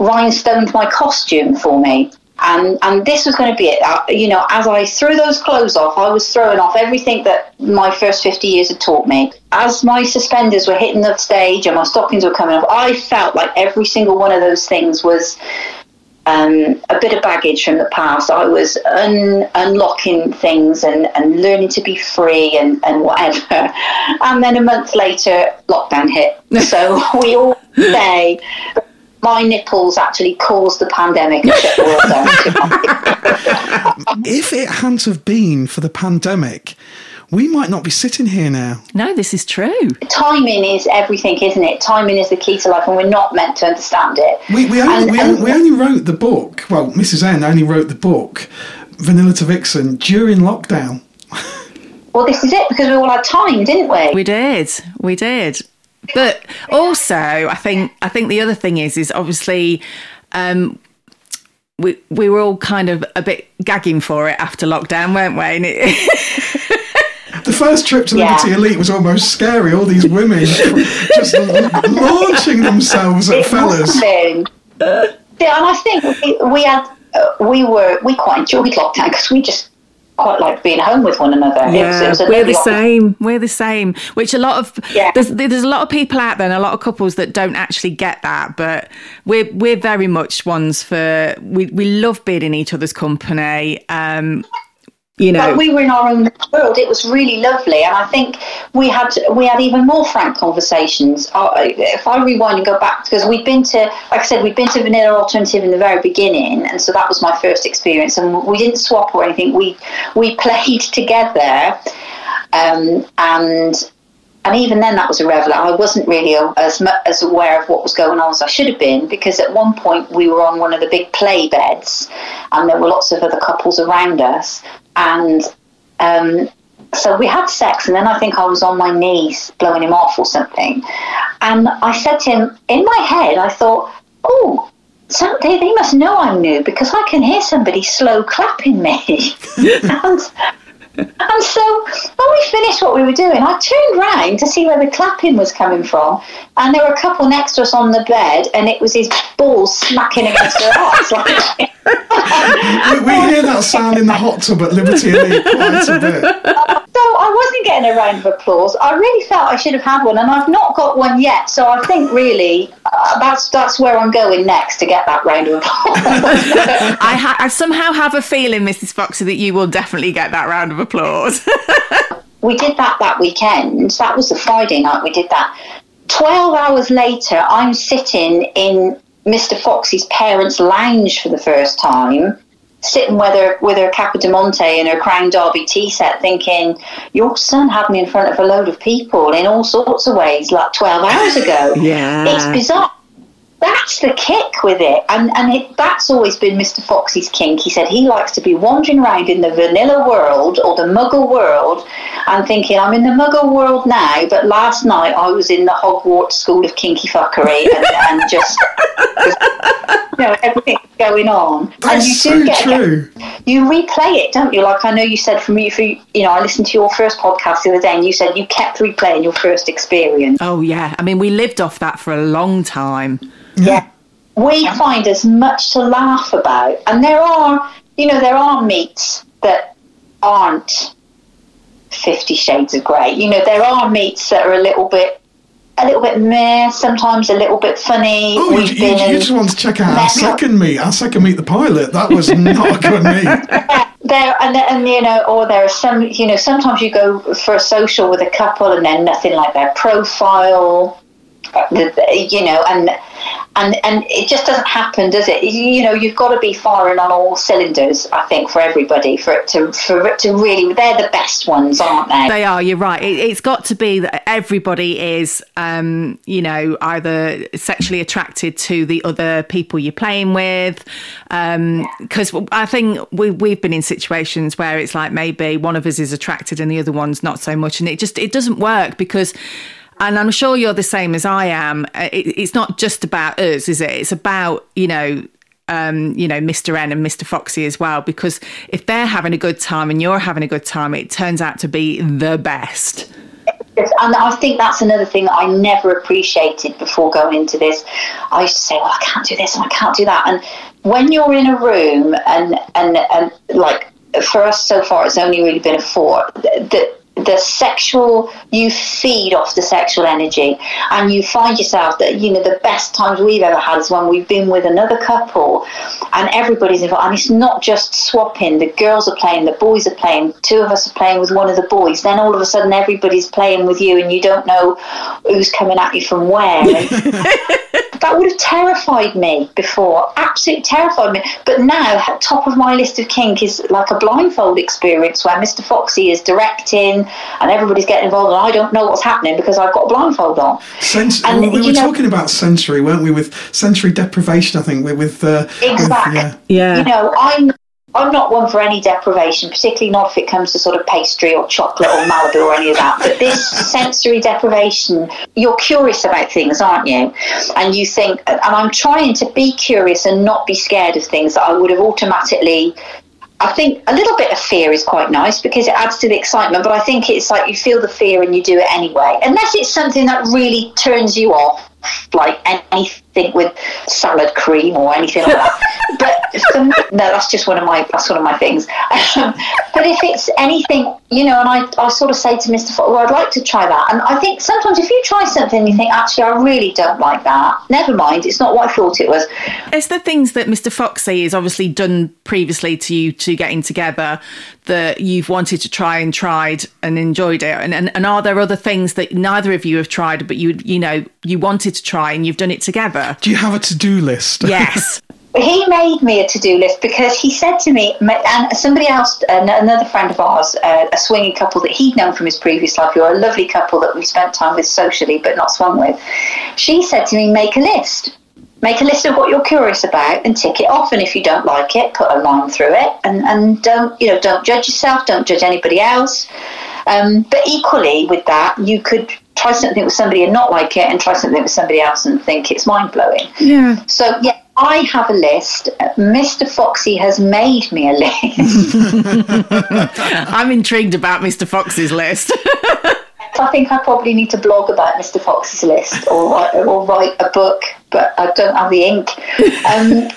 rhinestoned my costume for me. And and this was going to be it. Uh, you know, as I threw those clothes off, I was throwing off everything that my first fifty years had taught me. As my suspenders were hitting the stage and my stockings were coming off, I felt like every single one of those things was um, a bit of baggage from the past. I was un- unlocking things and, and learning to be free and, and whatever. And then a month later, lockdown hit. So we all say my nipples actually caused the pandemic and shut the world down. if it hadn't have been for the pandemic, we might not be sitting here now. No, this is true. Timing is everything, isn't it? Timing is the key to life, and we're not meant to understand it. We, we, only, And- we, and- we only wrote the book, well, Mrs. N only wrote the book, Vanilla to Vixen, during lockdown. Well, this is it because we all had time, didn't we? We did. We did. But also, I think I think the other thing is is obviously. Um, we, we were all kind of a bit gagging for it after lockdown, weren't we? And it, The first trip to Yeah. Liberty Elite was almost scary. All these women just launching themselves at It fellas. must. Yeah, and I think we, we had uh, we were we quite enjoyed lockdown because we just quite like being home with one another. It was- it was we're the same. We're the same. Which a lot of Yeah. there's there's a lot of people out there, and a lot of couples that don't actually get that. But we're we're very much ones for we we love being in each other's company. Um, you know, But we were in our own world. It was really lovely, and I think we had we had even more frank conversations. If I rewind and go back, because we'd been to, like I said, we'd been to Vanilla Alternative in the very beginning, and so that was my first experience. And we didn't swap or anything. We we played together, um, and and even then that was a revel. I wasn't really as as aware of what was going on as I should have been because at one point we were on one of the big play beds, and there were lots of other couples around us, and um, so we had sex, and then I think I was on my knees blowing him off or something, and I said to him in my head, I thought, oh. So they, they must know I'm new because I can hear somebody slow clapping me. and, and so when we finished what we were doing, I turned round to see where the clapping was coming from, and there were a couple next to us on the bed, and it was his balls smacking against their arse. Like, We, we hear that sound in the hot tub at Liberty Elite quite a bit. so I wasn't getting a round of applause. I really felt I should have had one, and I've not got one yet. So I think really uh, that's that's where I'm going next to get that round of applause. I, ha- I somehow have a feeling, Mrs. Foxy, that you will definitely get that round of applause. we did that that weekend. That was the Friday night we did that. 12 hours later, I'm sitting in Mr. Foxy's parents' lounge for the first time, sitting with her, with her Capo di Monte and her Crown Derby tea set, thinking, Your son had me in front of a load of people in all sorts of ways like 12 hours ago. Yeah. It's bizarre. That's the kick with it, and and it, that's always been Mr. Foxy's kink. He said he likes to be wandering around in the vanilla world or the Muggle world, and thinking I'm in the Muggle world now, but last night I was in the Hogwarts School of Kinky Fuckery, and, and just you know everything going on. and That's you so do get true. you replay it, don't you? Like I know you said from you, for, you know, I listened to your first podcast the other day, and you said you kept replaying your first experience. oh, yeah. I mean, we lived off that for a long time. Yeah. We find as much to laugh about. And there are, you know, there are meets that aren't Fifty Shades of Grey. You know, there are meets that are a little bit, a little bit meh, sometimes a little bit funny. Oh, you, We've you, you just want to check out our second meet, our second meet the pilot. That was not a good meet. there and, and you know or there are some you know sometimes you go for a social with a couple and then nothing like their profile you know and and and it just doesn't happen does it you know you've got to be firing on all cylinders i think for everybody for it to for it to really they're the best ones aren't they They are. You're right. It, it's got to be that everybody is, um, you know, either sexually attracted to the other people you're playing with. Because I think we we've been in situations where it's like maybe one of us is attracted and the other one's not so much, and it just it doesn't work because. And I'm sure you're the same as I am. Uh, It, it's not just about us, is it? It's about you know um, you know, Mr. N and Mr. Foxy as well, because if they're having a good time and you're having a good time, it turns out to be the best. And I think that's another thing I never appreciated before going into this. I used to say, "Well, I can't do this and I can't do that." And when you're in a room, and and and like for us so far, it's only really been a four. The sexual you feed off the sexual energy, and you find yourself that you know the best times we've ever had is when we've been with another couple, and everybody's involved. And it's not just swapping. The girls are playing, the boys are playing. Two of us are playing with one of the boys. Then all of a sudden, everybody's playing with you, and you don't know who's coming at you from where. And that would have terrified me before, absolutely terrified me. But now, at top of my list of kink is like a blindfold experience where Mr. Foxy is directing and everybody's getting involved, and I don't know what's happening because I've got a blindfold on. Sens- And, we we were know- talking about sensory, weren't we? With sensory deprivation, I think. With, with uh, with- Exactly. yeah. Yeah. You know, I'm I'm not one for any deprivation, particularly not if it comes to sort of pastry or chocolate or Malibu or any of that. But this sensory deprivation, you're curious about things, aren't you? And you think, and I'm trying to be curious and not be scared of things that I would have automatically I think a little bit of fear is quite nice because it adds to the excitement, but I think it's like you feel the fear and you do it anyway. Unless it's something that really turns you off, like anything with salad cream or anything like that. but for me, no, that's just one of my that's one of my things. Um, but if it's anything, you know, and I, I sort of say to Mr. Fox, well, I'd like to try that. And I think sometimes if you try something and you think, actually, I really don't like that, never mind, it's not what I thought it was. It's the things that Mr. Foxy has obviously done previously to you to getting together that you've wanted to try and tried and enjoyed it? And, and, and are there other things that neither of you have tried, but you, you know, you wanted to try and you've done it together? Do you have a to do list? Yes. he made me a to-do list because he said to me and somebody else another friend of ours uh, a swinging couple that he'd known from his previous life who are a lovely couple that we spent time with socially but not swung with she said to me make a list make a list of what you're curious about and tick it off and if you don't like it put a line through it and, and don't you know don't judge yourself don't judge anybody else um, but equally with that you could try something with somebody and not like it and try something with somebody else and think it's mind-blowing yeah so yeah I have a list. Mr. Foxy has made me a list. I'm intrigued about Mr. Foxy's list. I think I probably need to blog about Mr. Fox's list or write, or write a book, but I don't have the ink. Um,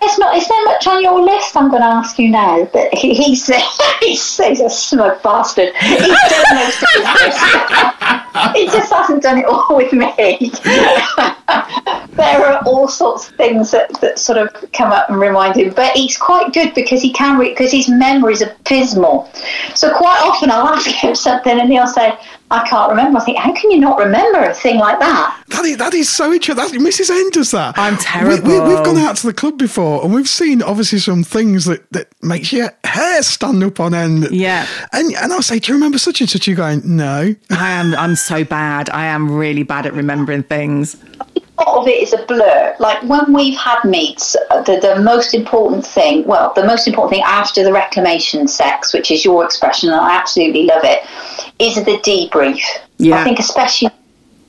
it's not. Is there much on your list? I'm going to ask you now. But he, he's he's, he's a smug bastard. He's done most of his he just hasn't done it all with me. there are all sorts of things that, that sort of come up and remind him. But he's quite good because he can because his memory is abysmal. So quite often I'll ask him something and he'll say, I can't remember. I think, how can you not remember a thing like that? That is, that is so interesting. Mrs. N does that. I'm terrible. We, have we, gone out to the club before and we've seen obviously some things that, that makes your hair stand up on end. Yeah. And and I'll say, do you remember such and such? You going, no. I am. I'm so bad. I am really bad at remembering things lot of it is a blur. Like when we've had meets, uh, the, the most important thing, well, the most important thing after the reclamation sex, which is your expression, and I absolutely love it, is the debrief. Yeah. I think especially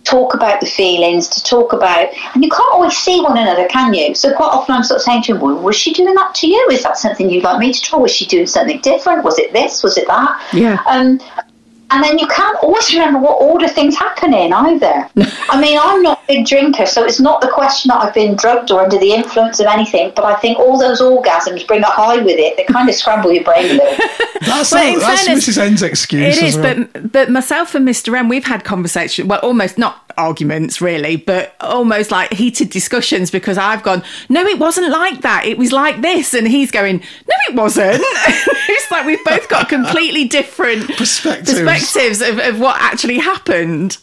talk about the feelings, to talk about, and you can't always see one another, can you? So quite often I'm sort of saying to him, well, was she doing that to you? Is that something you'd like me to try? Was she doing something different? Was it this? Was it that? Yeah. Um, and then you can't always remember what order things happen in either. I mean, I'm not a big drinker, so it's not the question that I've been drugged or under the influence of anything, but I think all those orgasms bring a high with it that kind of scramble your brain a little. that's well, that's fairness, Mrs. N's excuse. It is, well. but, but myself and Mr. N, we've had conversations, well, almost not arguments really, but almost like heated discussions because I've gone, no, it wasn't like that. It was like this. And he's going, no, it wasn't. it's like we've both got completely different perspectives, perspectives of, of what actually happened.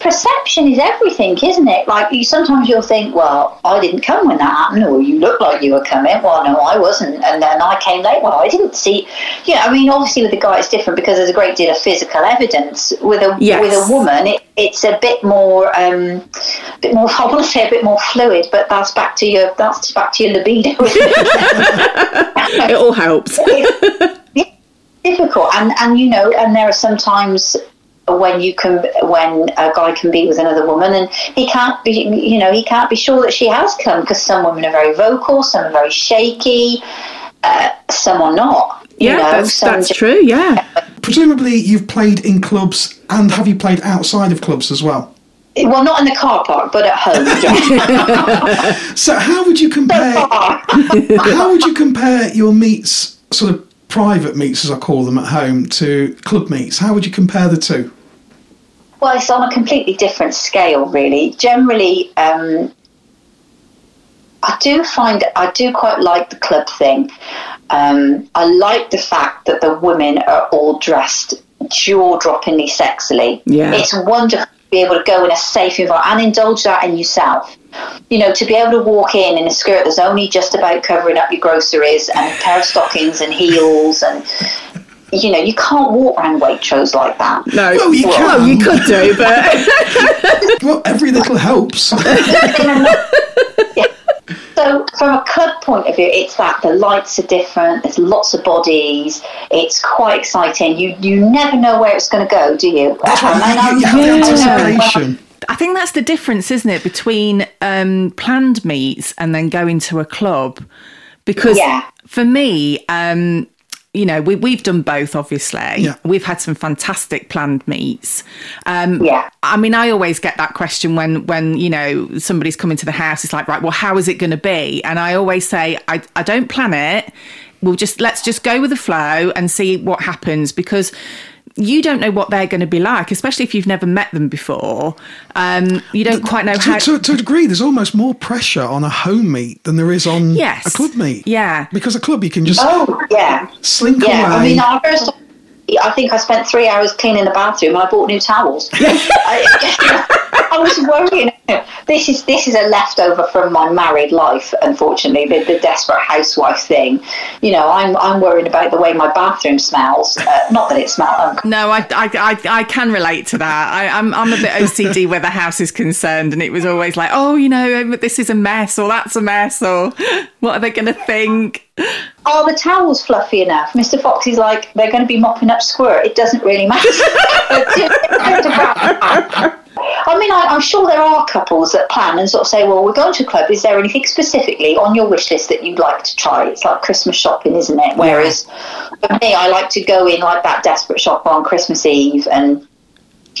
Perception is everything, isn't it? Like you sometimes you'll think, well, I didn't come when that happened, or you look like you were coming. Well, no, I wasn't. And then I came late. Well, I didn't see. Yeah, I mean, obviously with a guy it's different because there's a great deal of physical evidence. With a yes. with a woman, it, it's a bit more, um, a bit more. I want to say a bit more fluid, but that's back to your that's back to your libido. it? it all helps. difficult, and and you know, and there are sometimes when you can when a guy can be with another woman and he can't be you know he can't be sure that she has come because some women are very vocal some are very shaky uh, some are not yeah know, that's, that's just, true yeah presumably you've played in clubs and have you played outside of clubs as well well, not in the car park, but at home. So, how would you compare? how would you compare your meets, sort of private meets, as I call them, at home, to club meets? How would you compare the two? Well, it's on a completely different scale, really. Generally, um, I do find I do quite like the club thing. Um, I like the fact that the women are all dressed jaw-droppingly sexily. Yeah. It's wonderful to be able to go in a safe environment and indulge that in yourself. You know, to be able to walk in in a skirt that's only just about covering up your groceries and a pair of stockings and heels and you know, you can't walk around Waitrose like that. No, well, you, well, can. you could do, but well, every little helps. yeah. So So, from a club point of view, it's that the lights are different. There's lots of bodies. It's quite exciting. You you never know where it's going to go, do you? That's right. and You, I'm- you have Yeah. anticipation. I think that's the difference, isn't it, between um, planned meets and then going to a club? Because Yeah. for me, um, you know, we, we've done both, obviously. Yeah. We've had some fantastic planned meets. Um, Yeah. I mean, I always get that question when, when you know, somebody's coming to the house. It's like, right, well, how is it going to be? And I always say, I, I don't plan it. We'll just, let's just go with the flow and see what happens because you don't know what they're going to be like, especially if you've never met them before. Um, you don't quite know how. To, to, to a degree, there's almost more pressure on a home meet than there is on Yes. a club meet. Yeah. Because a club, you can just Oh, yeah. slink Yeah, away. I mean, our first, I think I spent three hours cleaning the bathroom and I bought new towels. I, I was worrying. This is this is a leftover from my married life, unfortunately. The, the desperate housewife thing. You know, I'm I'm worrying about the way my bathroom smells. Uh, not that it smells. No, I, I, I, I can relate to that. I, I'm, I'm a bit OCD where the house is concerned, and it was always like, oh, you know, this is a mess, or that's a mess, or what are they going to think? Are the towels fluffy enough? Mr. Fox is like, they're going to be mopping up squirt. It doesn't really matter. I mean, I, I'm sure there are couples that plan and sort of say, well, we're going to a club. Is there anything specifically on your wish list that you'd like to try? It's like Christmas shopping, isn't it? Whereas for me, I like to go in like that desperate shopper on Christmas Eve and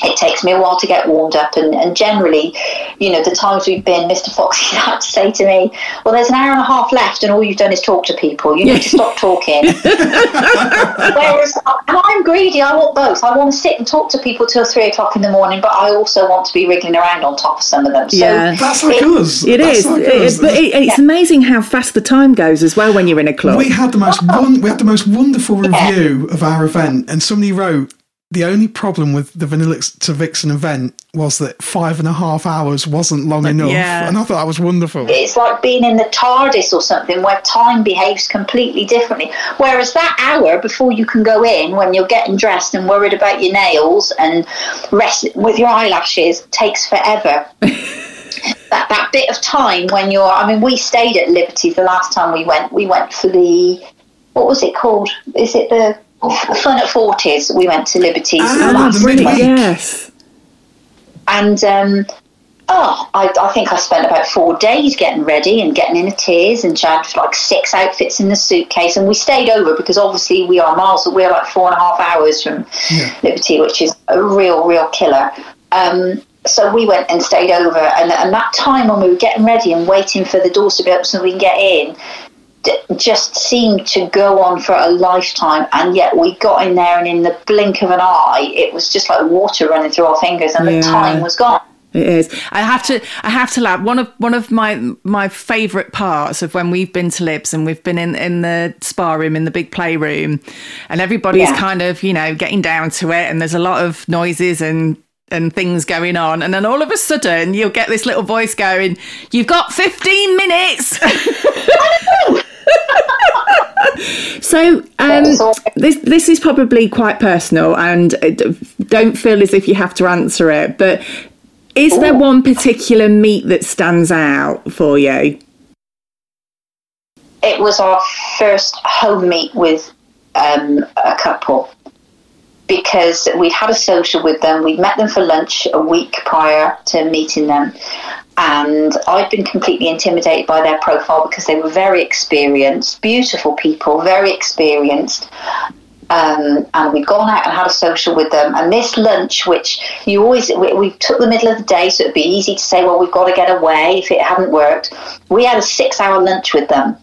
it takes me a while to get warmed up and, and generally you know the times we've been mr foxy had to say to me well there's an hour and a half left and all you've done is talk to people you need to stop talking whereas and i'm greedy i want both i want to sit and talk to people till three o'clock in the morning but i also want to be wriggling around on top of some of them so Yeah. That's like it- us. It That's is, like it- us. but it, it's amazing how fast the time goes as well when you're in a club. we had the most won- we had the most wonderful review of our event, and somebody wrote the only problem with the Vanilla to Vixen event was that five and a half hours wasn't long enough, yeah. and I thought that was wonderful. it's like being in the TARDIS or something where time behaves completely differently. Whereas that hour before you can go in, when you're getting dressed and worried about your nails and rest with your eyelashes, takes forever. that that bit of time when you're, I mean, we stayed at Liberty the last time we went. We went for the, what was it called? Is it the Fun at Forties? We went to Liberty's Ah, last the brilliant, midweek. yes. and um, oh, I, I think I spent about four days getting ready and getting in a tears and she had like six outfits in the suitcase. And we stayed over because obviously we are miles, we're like four and a half hours from Liberty, which is a real, real killer. Um, so we went and stayed over, and, and that time when we were getting ready and waiting for the doors to be open so we can get in, d- just seemed to go on for a lifetime and yet we got in there and in the blink of an eye it was just like water running through our fingers and Yeah. the time was gone It is. I have to. I have to laugh. One of one of my my favourite parts of when we've been to Libs and we've been in in the spa room in the big playroom, and everybody's Yeah. kind of you know getting down to it, and there's a lot of noises and and things going on, and then all of a sudden you'll get this little voice going, "You've got 15 minutes." So um, this this is probably quite personal, and uh, don't feel as if you have to answer it. But is there one particular meet that stands out for you? it was our first home meet with um, a couple because we'd had a social with them. We'd met them for lunch a week prior to meeting them. And I'd been completely intimidated by their profile because they were very experienced, beautiful people, very experienced. Um, and we'd gone out and had a social with them. And this lunch, which you always, we, we took the middle of the day, so it'd be easy to say, well, we've got to get away if it hadn't worked. We had a six hour lunch with them.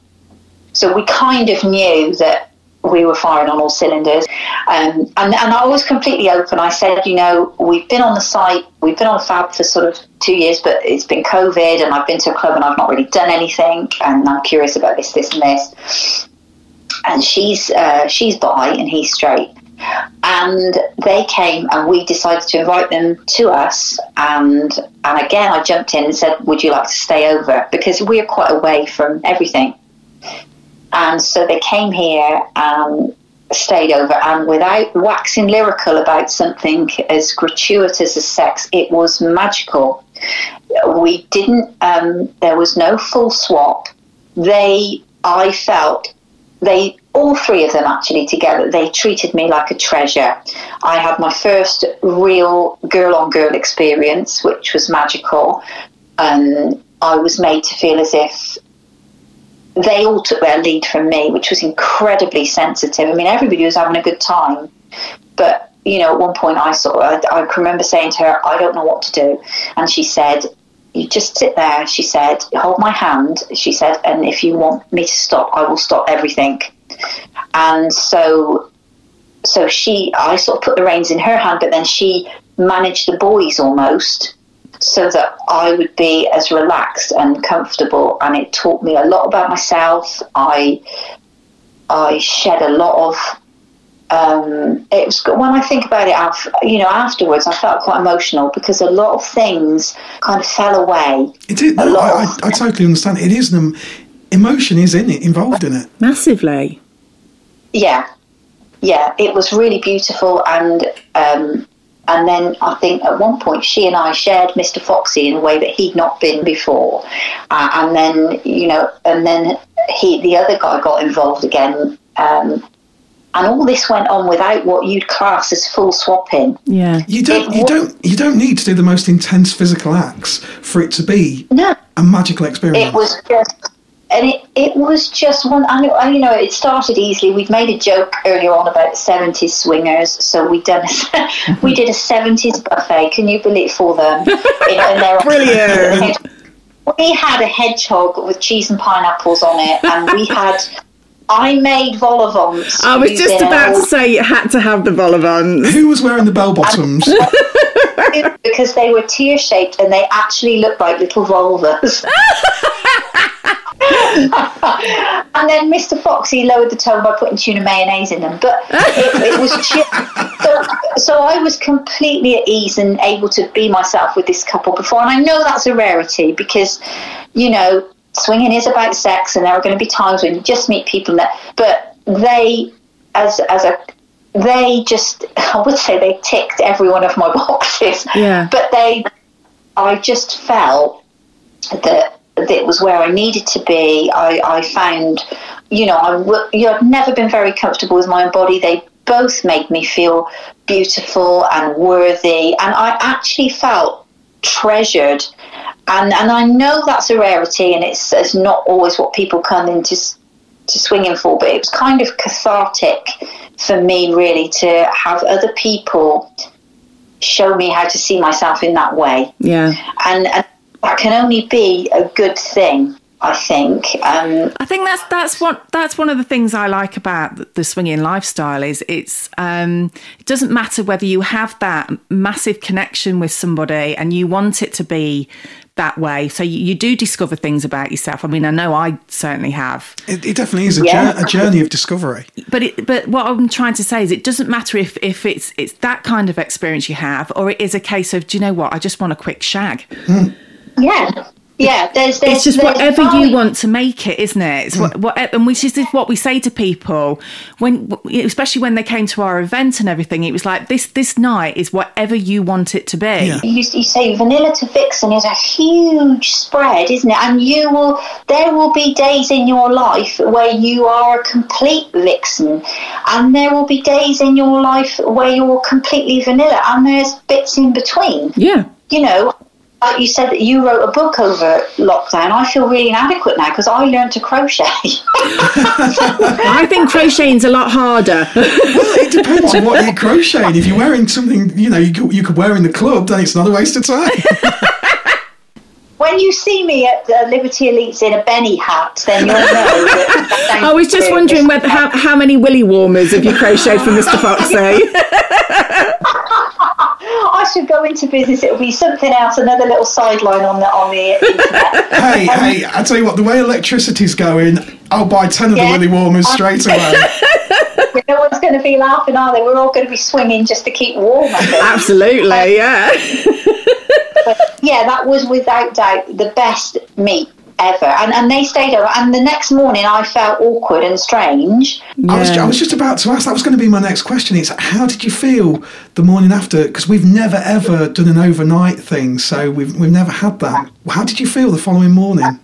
So we kind of knew that we were firing on all cylinders. Um, and, and I was completely open. I said, you know, we've been on the site, we've been on Fab for sort of two years, but it's been COVID and I've been to a club and I've not really done anything. And I'm curious about this, this, and this. And she's, uh, she's bi and he's straight. And they came and we decided to invite them to us. And, and again, I jumped in and said, would you like to stay over? Because we're quite away from everything. And so they came here and stayed over, and without waxing lyrical about something as gratuitous as sex, it was magical. We didn't, um, there was no full swap. they, I felt, they all three of them actually together they treated me like a treasure i had my first real girl on girl experience which was magical and i was made to feel as if they all took their lead from me which was incredibly sensitive. I mean everybody was having a good time but you know at one point i saw I, I remember saying to her i don't know what to do. And she said you just sit there. She said hold my hand. She said and if you want me to stop i will stop everything. And so so she I sort of put the reins in her hand, but then she managed the boys almost so that I would be as relaxed and comfortable and it taught me a lot about myself. I I shed a lot of um, it was when I think about it, you know, afterwards, I felt quite emotional because a lot of things kind of fell away. It is. No, I, I, I, totally understand. It is an emotion, is in it involved in it massively yeah, yeah, it was really beautiful, and um, and then I think at one point she and I shared Mr. Foxy in a way that he'd not been before, uh, and then you know, and then he, the other guy, got involved again. Um, and all this went on without what you'd class as full swapping. Yeah, you don't, it you don't, you don't need to do the most intense physical acts for it to be no. a magical experience. It was just and it, it was just one. I know, you know, it started easily. We'd made a joke earlier on about seventies swingers, so we done a, we did a seventies buffet. Can you believe for them? Brilliant. We had a hedgehog with cheese and pineapples on it, and we had. I made vol au I was just about to say you had to have the vol au Who was wearing the bell bottoms? because they were tear shaped and they actually looked like little vulvas. and then Mr. Foxy lowered the tone by putting tuna mayonnaise in them. But it, it was just, so, so I was completely at ease and able to be myself with this couple before. And I know that's a rarity because, you know, swinging is about sex, and there are going to be times when you just meet people that. But they, as as a they just, I would say they ticked every one of my boxes. Yeah. But they, I just felt that that was where I needed to be. I, I found, you know, I you know, I've never been very comfortable with my own body. They both made me feel beautiful and worthy, and I actually felt treasured. And and I know that's a rarity, and it's, it's not always what people come into to swinging for, but it was kind of cathartic for me, really, to have other people show me how to see myself in that way. Yeah. And, and that can only be a good thing. I think. Um, I think that's that's what that's one of the things I like about the swinging lifestyle is it's um, it doesn't matter whether you have that massive connection with somebody and you want it to be that way. So you, you do discover things about yourself. I mean, I know I certainly have. It, it definitely is a, yeah. a, journey of discovery. But it, but what I'm trying to say is, it doesn't matter if if it's it's that kind of experience you have, or it is a case of, do you know what? I just want a quick shag. Mm. Yeah. Yeah, there's, there's it's just there's whatever you want to make it, isn't it? It's what, what, and which is what we say to people when, especially when they came to our event and everything. It was like this: this night is whatever you want it to be. Yeah. You, you say vanilla to vixen is a huge spread, isn't it? And you will, there will be days in your life where you are a complete vixen, and there will be days in your life where you're completely vanilla, and there's bits in between. Yeah. You know, like you said that you wrote a book over lockdown. I feel really inadequate now because I learned to crochet. I think crocheting's a lot harder. well, it depends on what you're crocheting. If you're wearing something, you know, you could, you could wear in the club, then it's not a waste of time. when you see me at the Liberty Elites in a Benny hat, then you'll know that. I was just wondering whether how, how many willy warmers have you crocheted for Mr. Foxy? I should go into business. It'll be something else, another little sideline on the on the internet. hey, hey! I tell you what, the way electricity's going, I'll buy ten of yeah. the willy warmers straight away. no one's going to be laughing, are they? We're all going to be swinging just to keep warm. Absolutely, um, yeah. but yeah, that was without doubt the best meet ever. And, and they stayed over. And the next morning, I felt awkward and strange. Yeah. I, was, I was just about to ask, that was going to be my next question. It's how did you feel the morning after? Because we've never ever done an overnight thing, so we've, we've never had that. How did you feel the following morning?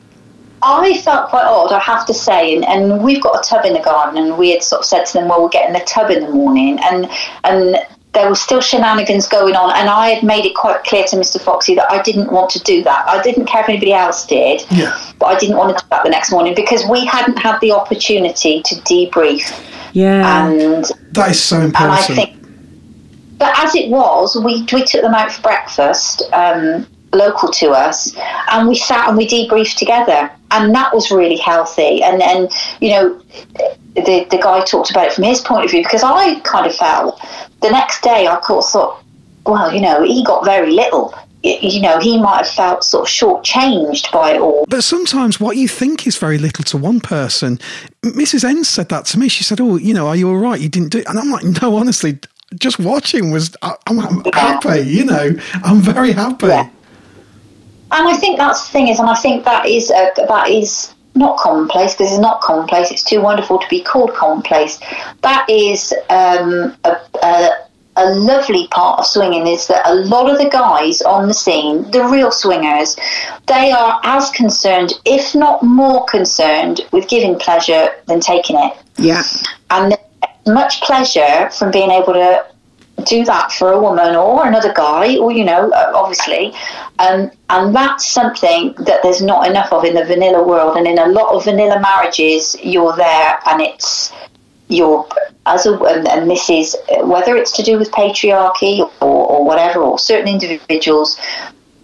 I felt quite odd, I have to say, and, and we've got a tub in the garden, and we had sort of said to them, "Well, we're getting the tub in the morning," and and there was still shenanigans going on, and I had made it quite clear to Mr. Foxy that I didn't want to do that. I didn't care if anybody else did, Yeah. but I didn't want to do that the next morning because we hadn't had the opportunity to debrief, Yeah. and That is so and I important. think, but as it was, we we took them out for breakfast, um, local to us, and we sat and we debriefed together, and that was really healthy. And then you know, the the guy talked about it from his point of view because I kind of felt the next day I kind of thought, well, you know, he got very little. You know, he might have felt sort of shortchanged by it all. But sometimes what you think is very little to one person, Mrs. N said that to me. She said, "Oh, you know, are you all right? You didn't do," it. and I'm like, "No, honestly, just watching was. I- I'm, I'm happy. You know, I'm very happy." Yeah. And I think that's the thing is, and I think that is a, that is not commonplace because it's not commonplace. It's too wonderful to be called commonplace. That is um, a, a, a lovely part of swinging is that a lot of the guys on the scene, the real swingers, they are as concerned, if not more concerned, with giving pleasure than taking it yeah. and much pleasure from being able to do that for a woman or another guy or you know uh, obviously um, and that's something that there's not enough of in the vanilla world and in a lot of vanilla marriages you're there and it's you're as a and this is whether it's to do with patriarchy or, or whatever or certain individuals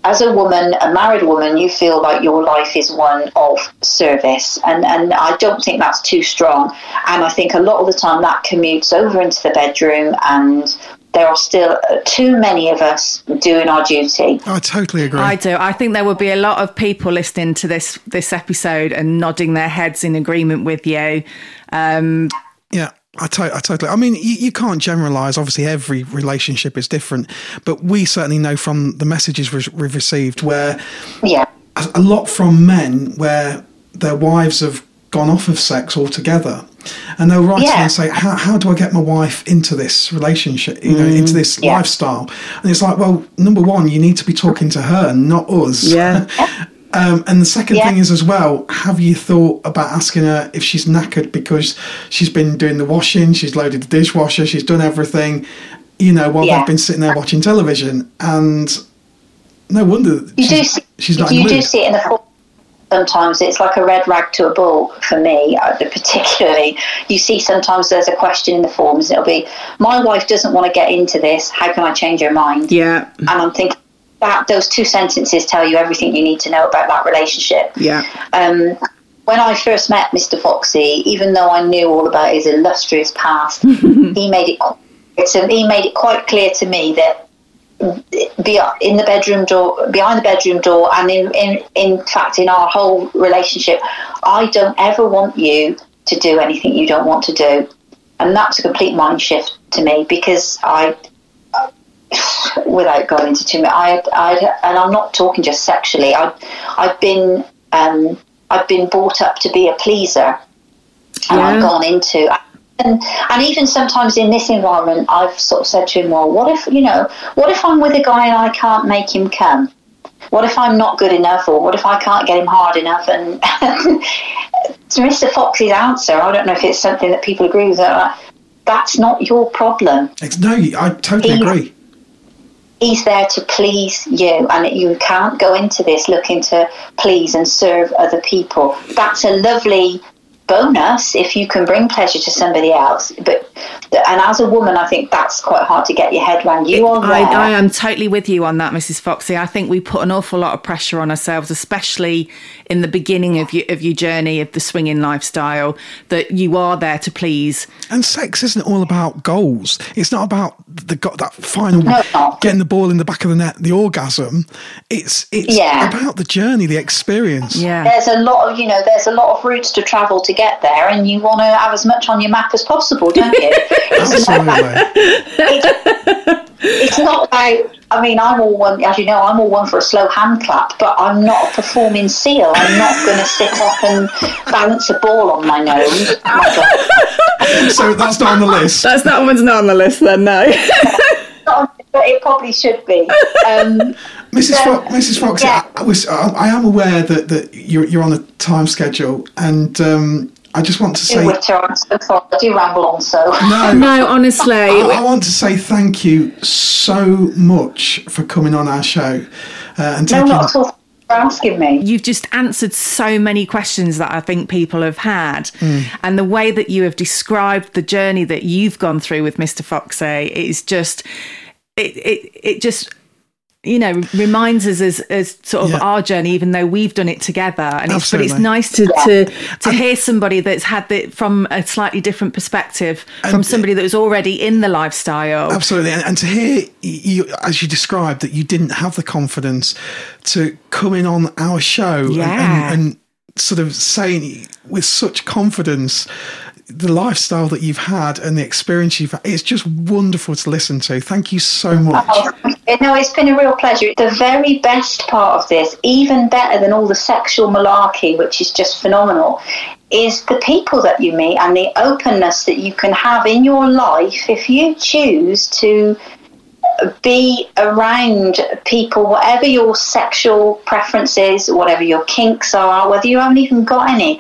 as a woman, a married woman, you feel like your life is one of service. And, and I don't think that's too strong. And I think a lot of the time that commutes over into the bedroom, and there are still too many of us doing our duty. I totally agree. I do. I think there would be a lot of people listening to this this episode and nodding their heads in agreement with you. Um, Yeah, I, to- I totally. I mean, you, you can't generalize. Obviously, every relationship is different, but we certainly know from the messages we- we've received where Yeah. a a lot from men where their wives have gone off of sex altogether, and they'll write to Yeah. me and say, "How how do I get my wife into this relationship? You know, into this Yeah. lifestyle?" And it's like, well, number one, you need to be talking to her, not us. Yeah. Um, and the second Yeah. thing is as well, have you thought about asking her if she's knackered because she's been doing the washing, she's loaded the dishwasher, she's done everything, you know, while Yeah. they've been sitting there watching television, and no wonder You do she's, see, she's not in you the do mood. see it in the form. Sometimes it's like a red rag to a bull for me, uh, particularly. You see, sometimes there's a question in the forms, it'll be, "My wife doesn't want to get into this. How can I change her mind?" yeah. And I'm thinking that those two sentences tell you everything you need to know about that relationship. Yeah. Um, when I first met Mr. Foxy, even though I knew all about his illustrious past, he made it it's he made it quite clear to me that be in the bedroom door behind the bedroom door and in, in in fact in our whole relationship i don't ever want you to do anything you don't want to do and that's a complete mind shift to me because i without going into too much i i and i'm not talking just sexually i i've been um i've been brought up to be a pleaser and Yeah. i've gone into and, and even sometimes in this environment, I've sort of said to him, well, what if, you know, what if I'm with a guy and I can't make him come? What if I'm not good enough or what if I can't get him hard enough? And to Mr. Fox's answer, I don't know if it's something that people agree with, uh, that's not your problem. It's, no, I totally He- agree. He's there to please you, and you can't go into this looking to please and serve other people. That's a lovely bonus if you can bring pleasure to somebody else. But and as a woman, I think that's quite hard to get your head around. You are. I, I am totally with you on that, Mrs. Foxy. I think we put an awful lot of pressure on ourselves, especially in the beginning of your of your journey of the swinging lifestyle. That you are there to please. And sex isn't all about goals. It's not about the go- that final No, getting the ball in the back of the net, the orgasm. It's it's Yeah. about the journey, the experience. Yeah, there's a lot of you know there's a lot of routes to travel to get there and you want to have as much on your map as possible don't you it's, not, Absolutely. it's not about i mean i'm all one as you know i'm all one for a slow hand clap but i'm not a performing seal i'm not going to sit up and balance a ball on my nose so that's not on the list. that's that one's not on the list then. No. Not on the but it probably should be. Um, Mrs. so, Fo- Mrs. Fox, yeah. I, was, I, I am aware that, that you're, you're on a time schedule, and um, I just want to say, Which I'm so sorry, I do ramble on so. no, No, honestly. I, I want to say thank you so much for coming on our show uh, and No, taking. not at all. Asking me. You've just answered so many questions that I think people have had. And the way that you have described the journey that you've gone through with Mr. Foxy is just, it, it, it just, you know, reminds us as, as sort of Yeah. our journey, even though we've done it together. And it's, but it's nice to, to, to hear somebody that's had it from a slightly different perspective from somebody that was already in the lifestyle. Absolutely, and, and to hear you, as you described, that you didn't have the confidence to come in on our show and- and, and sort of saying with such confidence the lifestyle that you've had and the experience you've had. It's just wonderful to listen to. Thank you so much. Oh, no, it's been a real pleasure. The very best part of this, even better than all the sexual malarkey, which is just phenomenal, is the people that you meet and the openness that you can have in your life if you choose to be around people, whatever your sexual preferences, whatever your kinks are, whether you haven't even got any.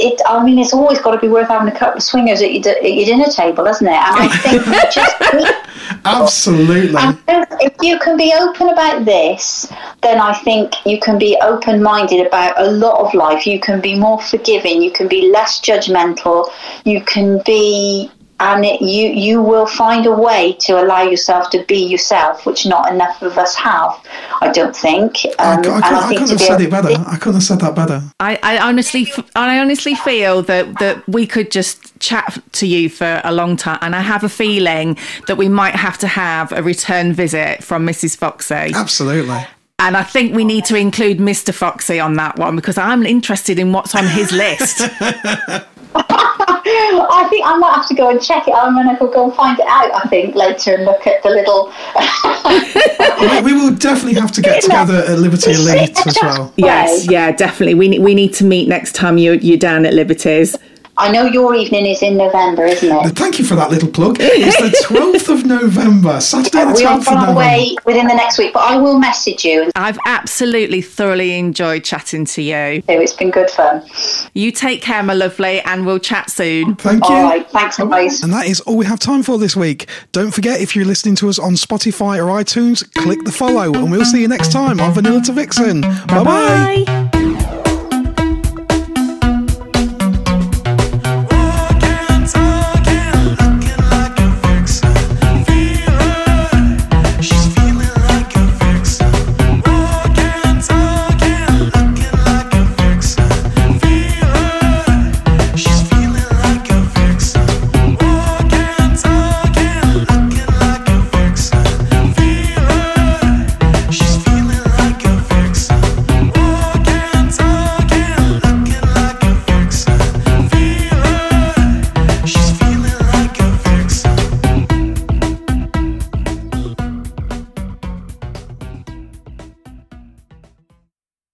It, I mean, it's always got to be worth having a couple of swingers at your, at your dinner table, isn't it? And I think just Absolutely. and if you can be open about this, then I think you can be open minded about a lot of life. You can be more forgiving. You can be less judgmental. You can be, and it, you you will find a way to allow yourself to be yourself, which not enough of us have. I don't think. I, Um, cou- I, and couldn't, I think couldn't to have said it better. to- I couldn't have said that better. I, I honestly, f- I honestly feel that that we could just chat to you for a long time, and I have a feeling that we might have to have a return visit from Mrs. Foxy, Absolutely. and I think we need to include Mr. Foxy on that one because I'm interested in what's on his list. I think I might have to go and check it. I'm going to go and find it out. I think later and look at the little. we, we will definitely have to get together at Liberty Elite as well. yes, yeah, definitely. We we need to meet next time you're you're down at Liberties. I know your evening is in November, isn't it? Thank you for that little plug. It's the 12th of November, Saturday the We are 12th of on our November. way within the next week, but I will message you. I've absolutely thoroughly enjoyed chatting to you. So it's been good fun. You take care, my lovely, and we'll chat soon. Thank you. All right, thanks, oh, guys. And that is all we have time for this week. Don't forget, if you're listening to us on Spotify or iTunes, click the follow, and we'll see you next time on Vanilla to Vixen. Bye bye. Bye.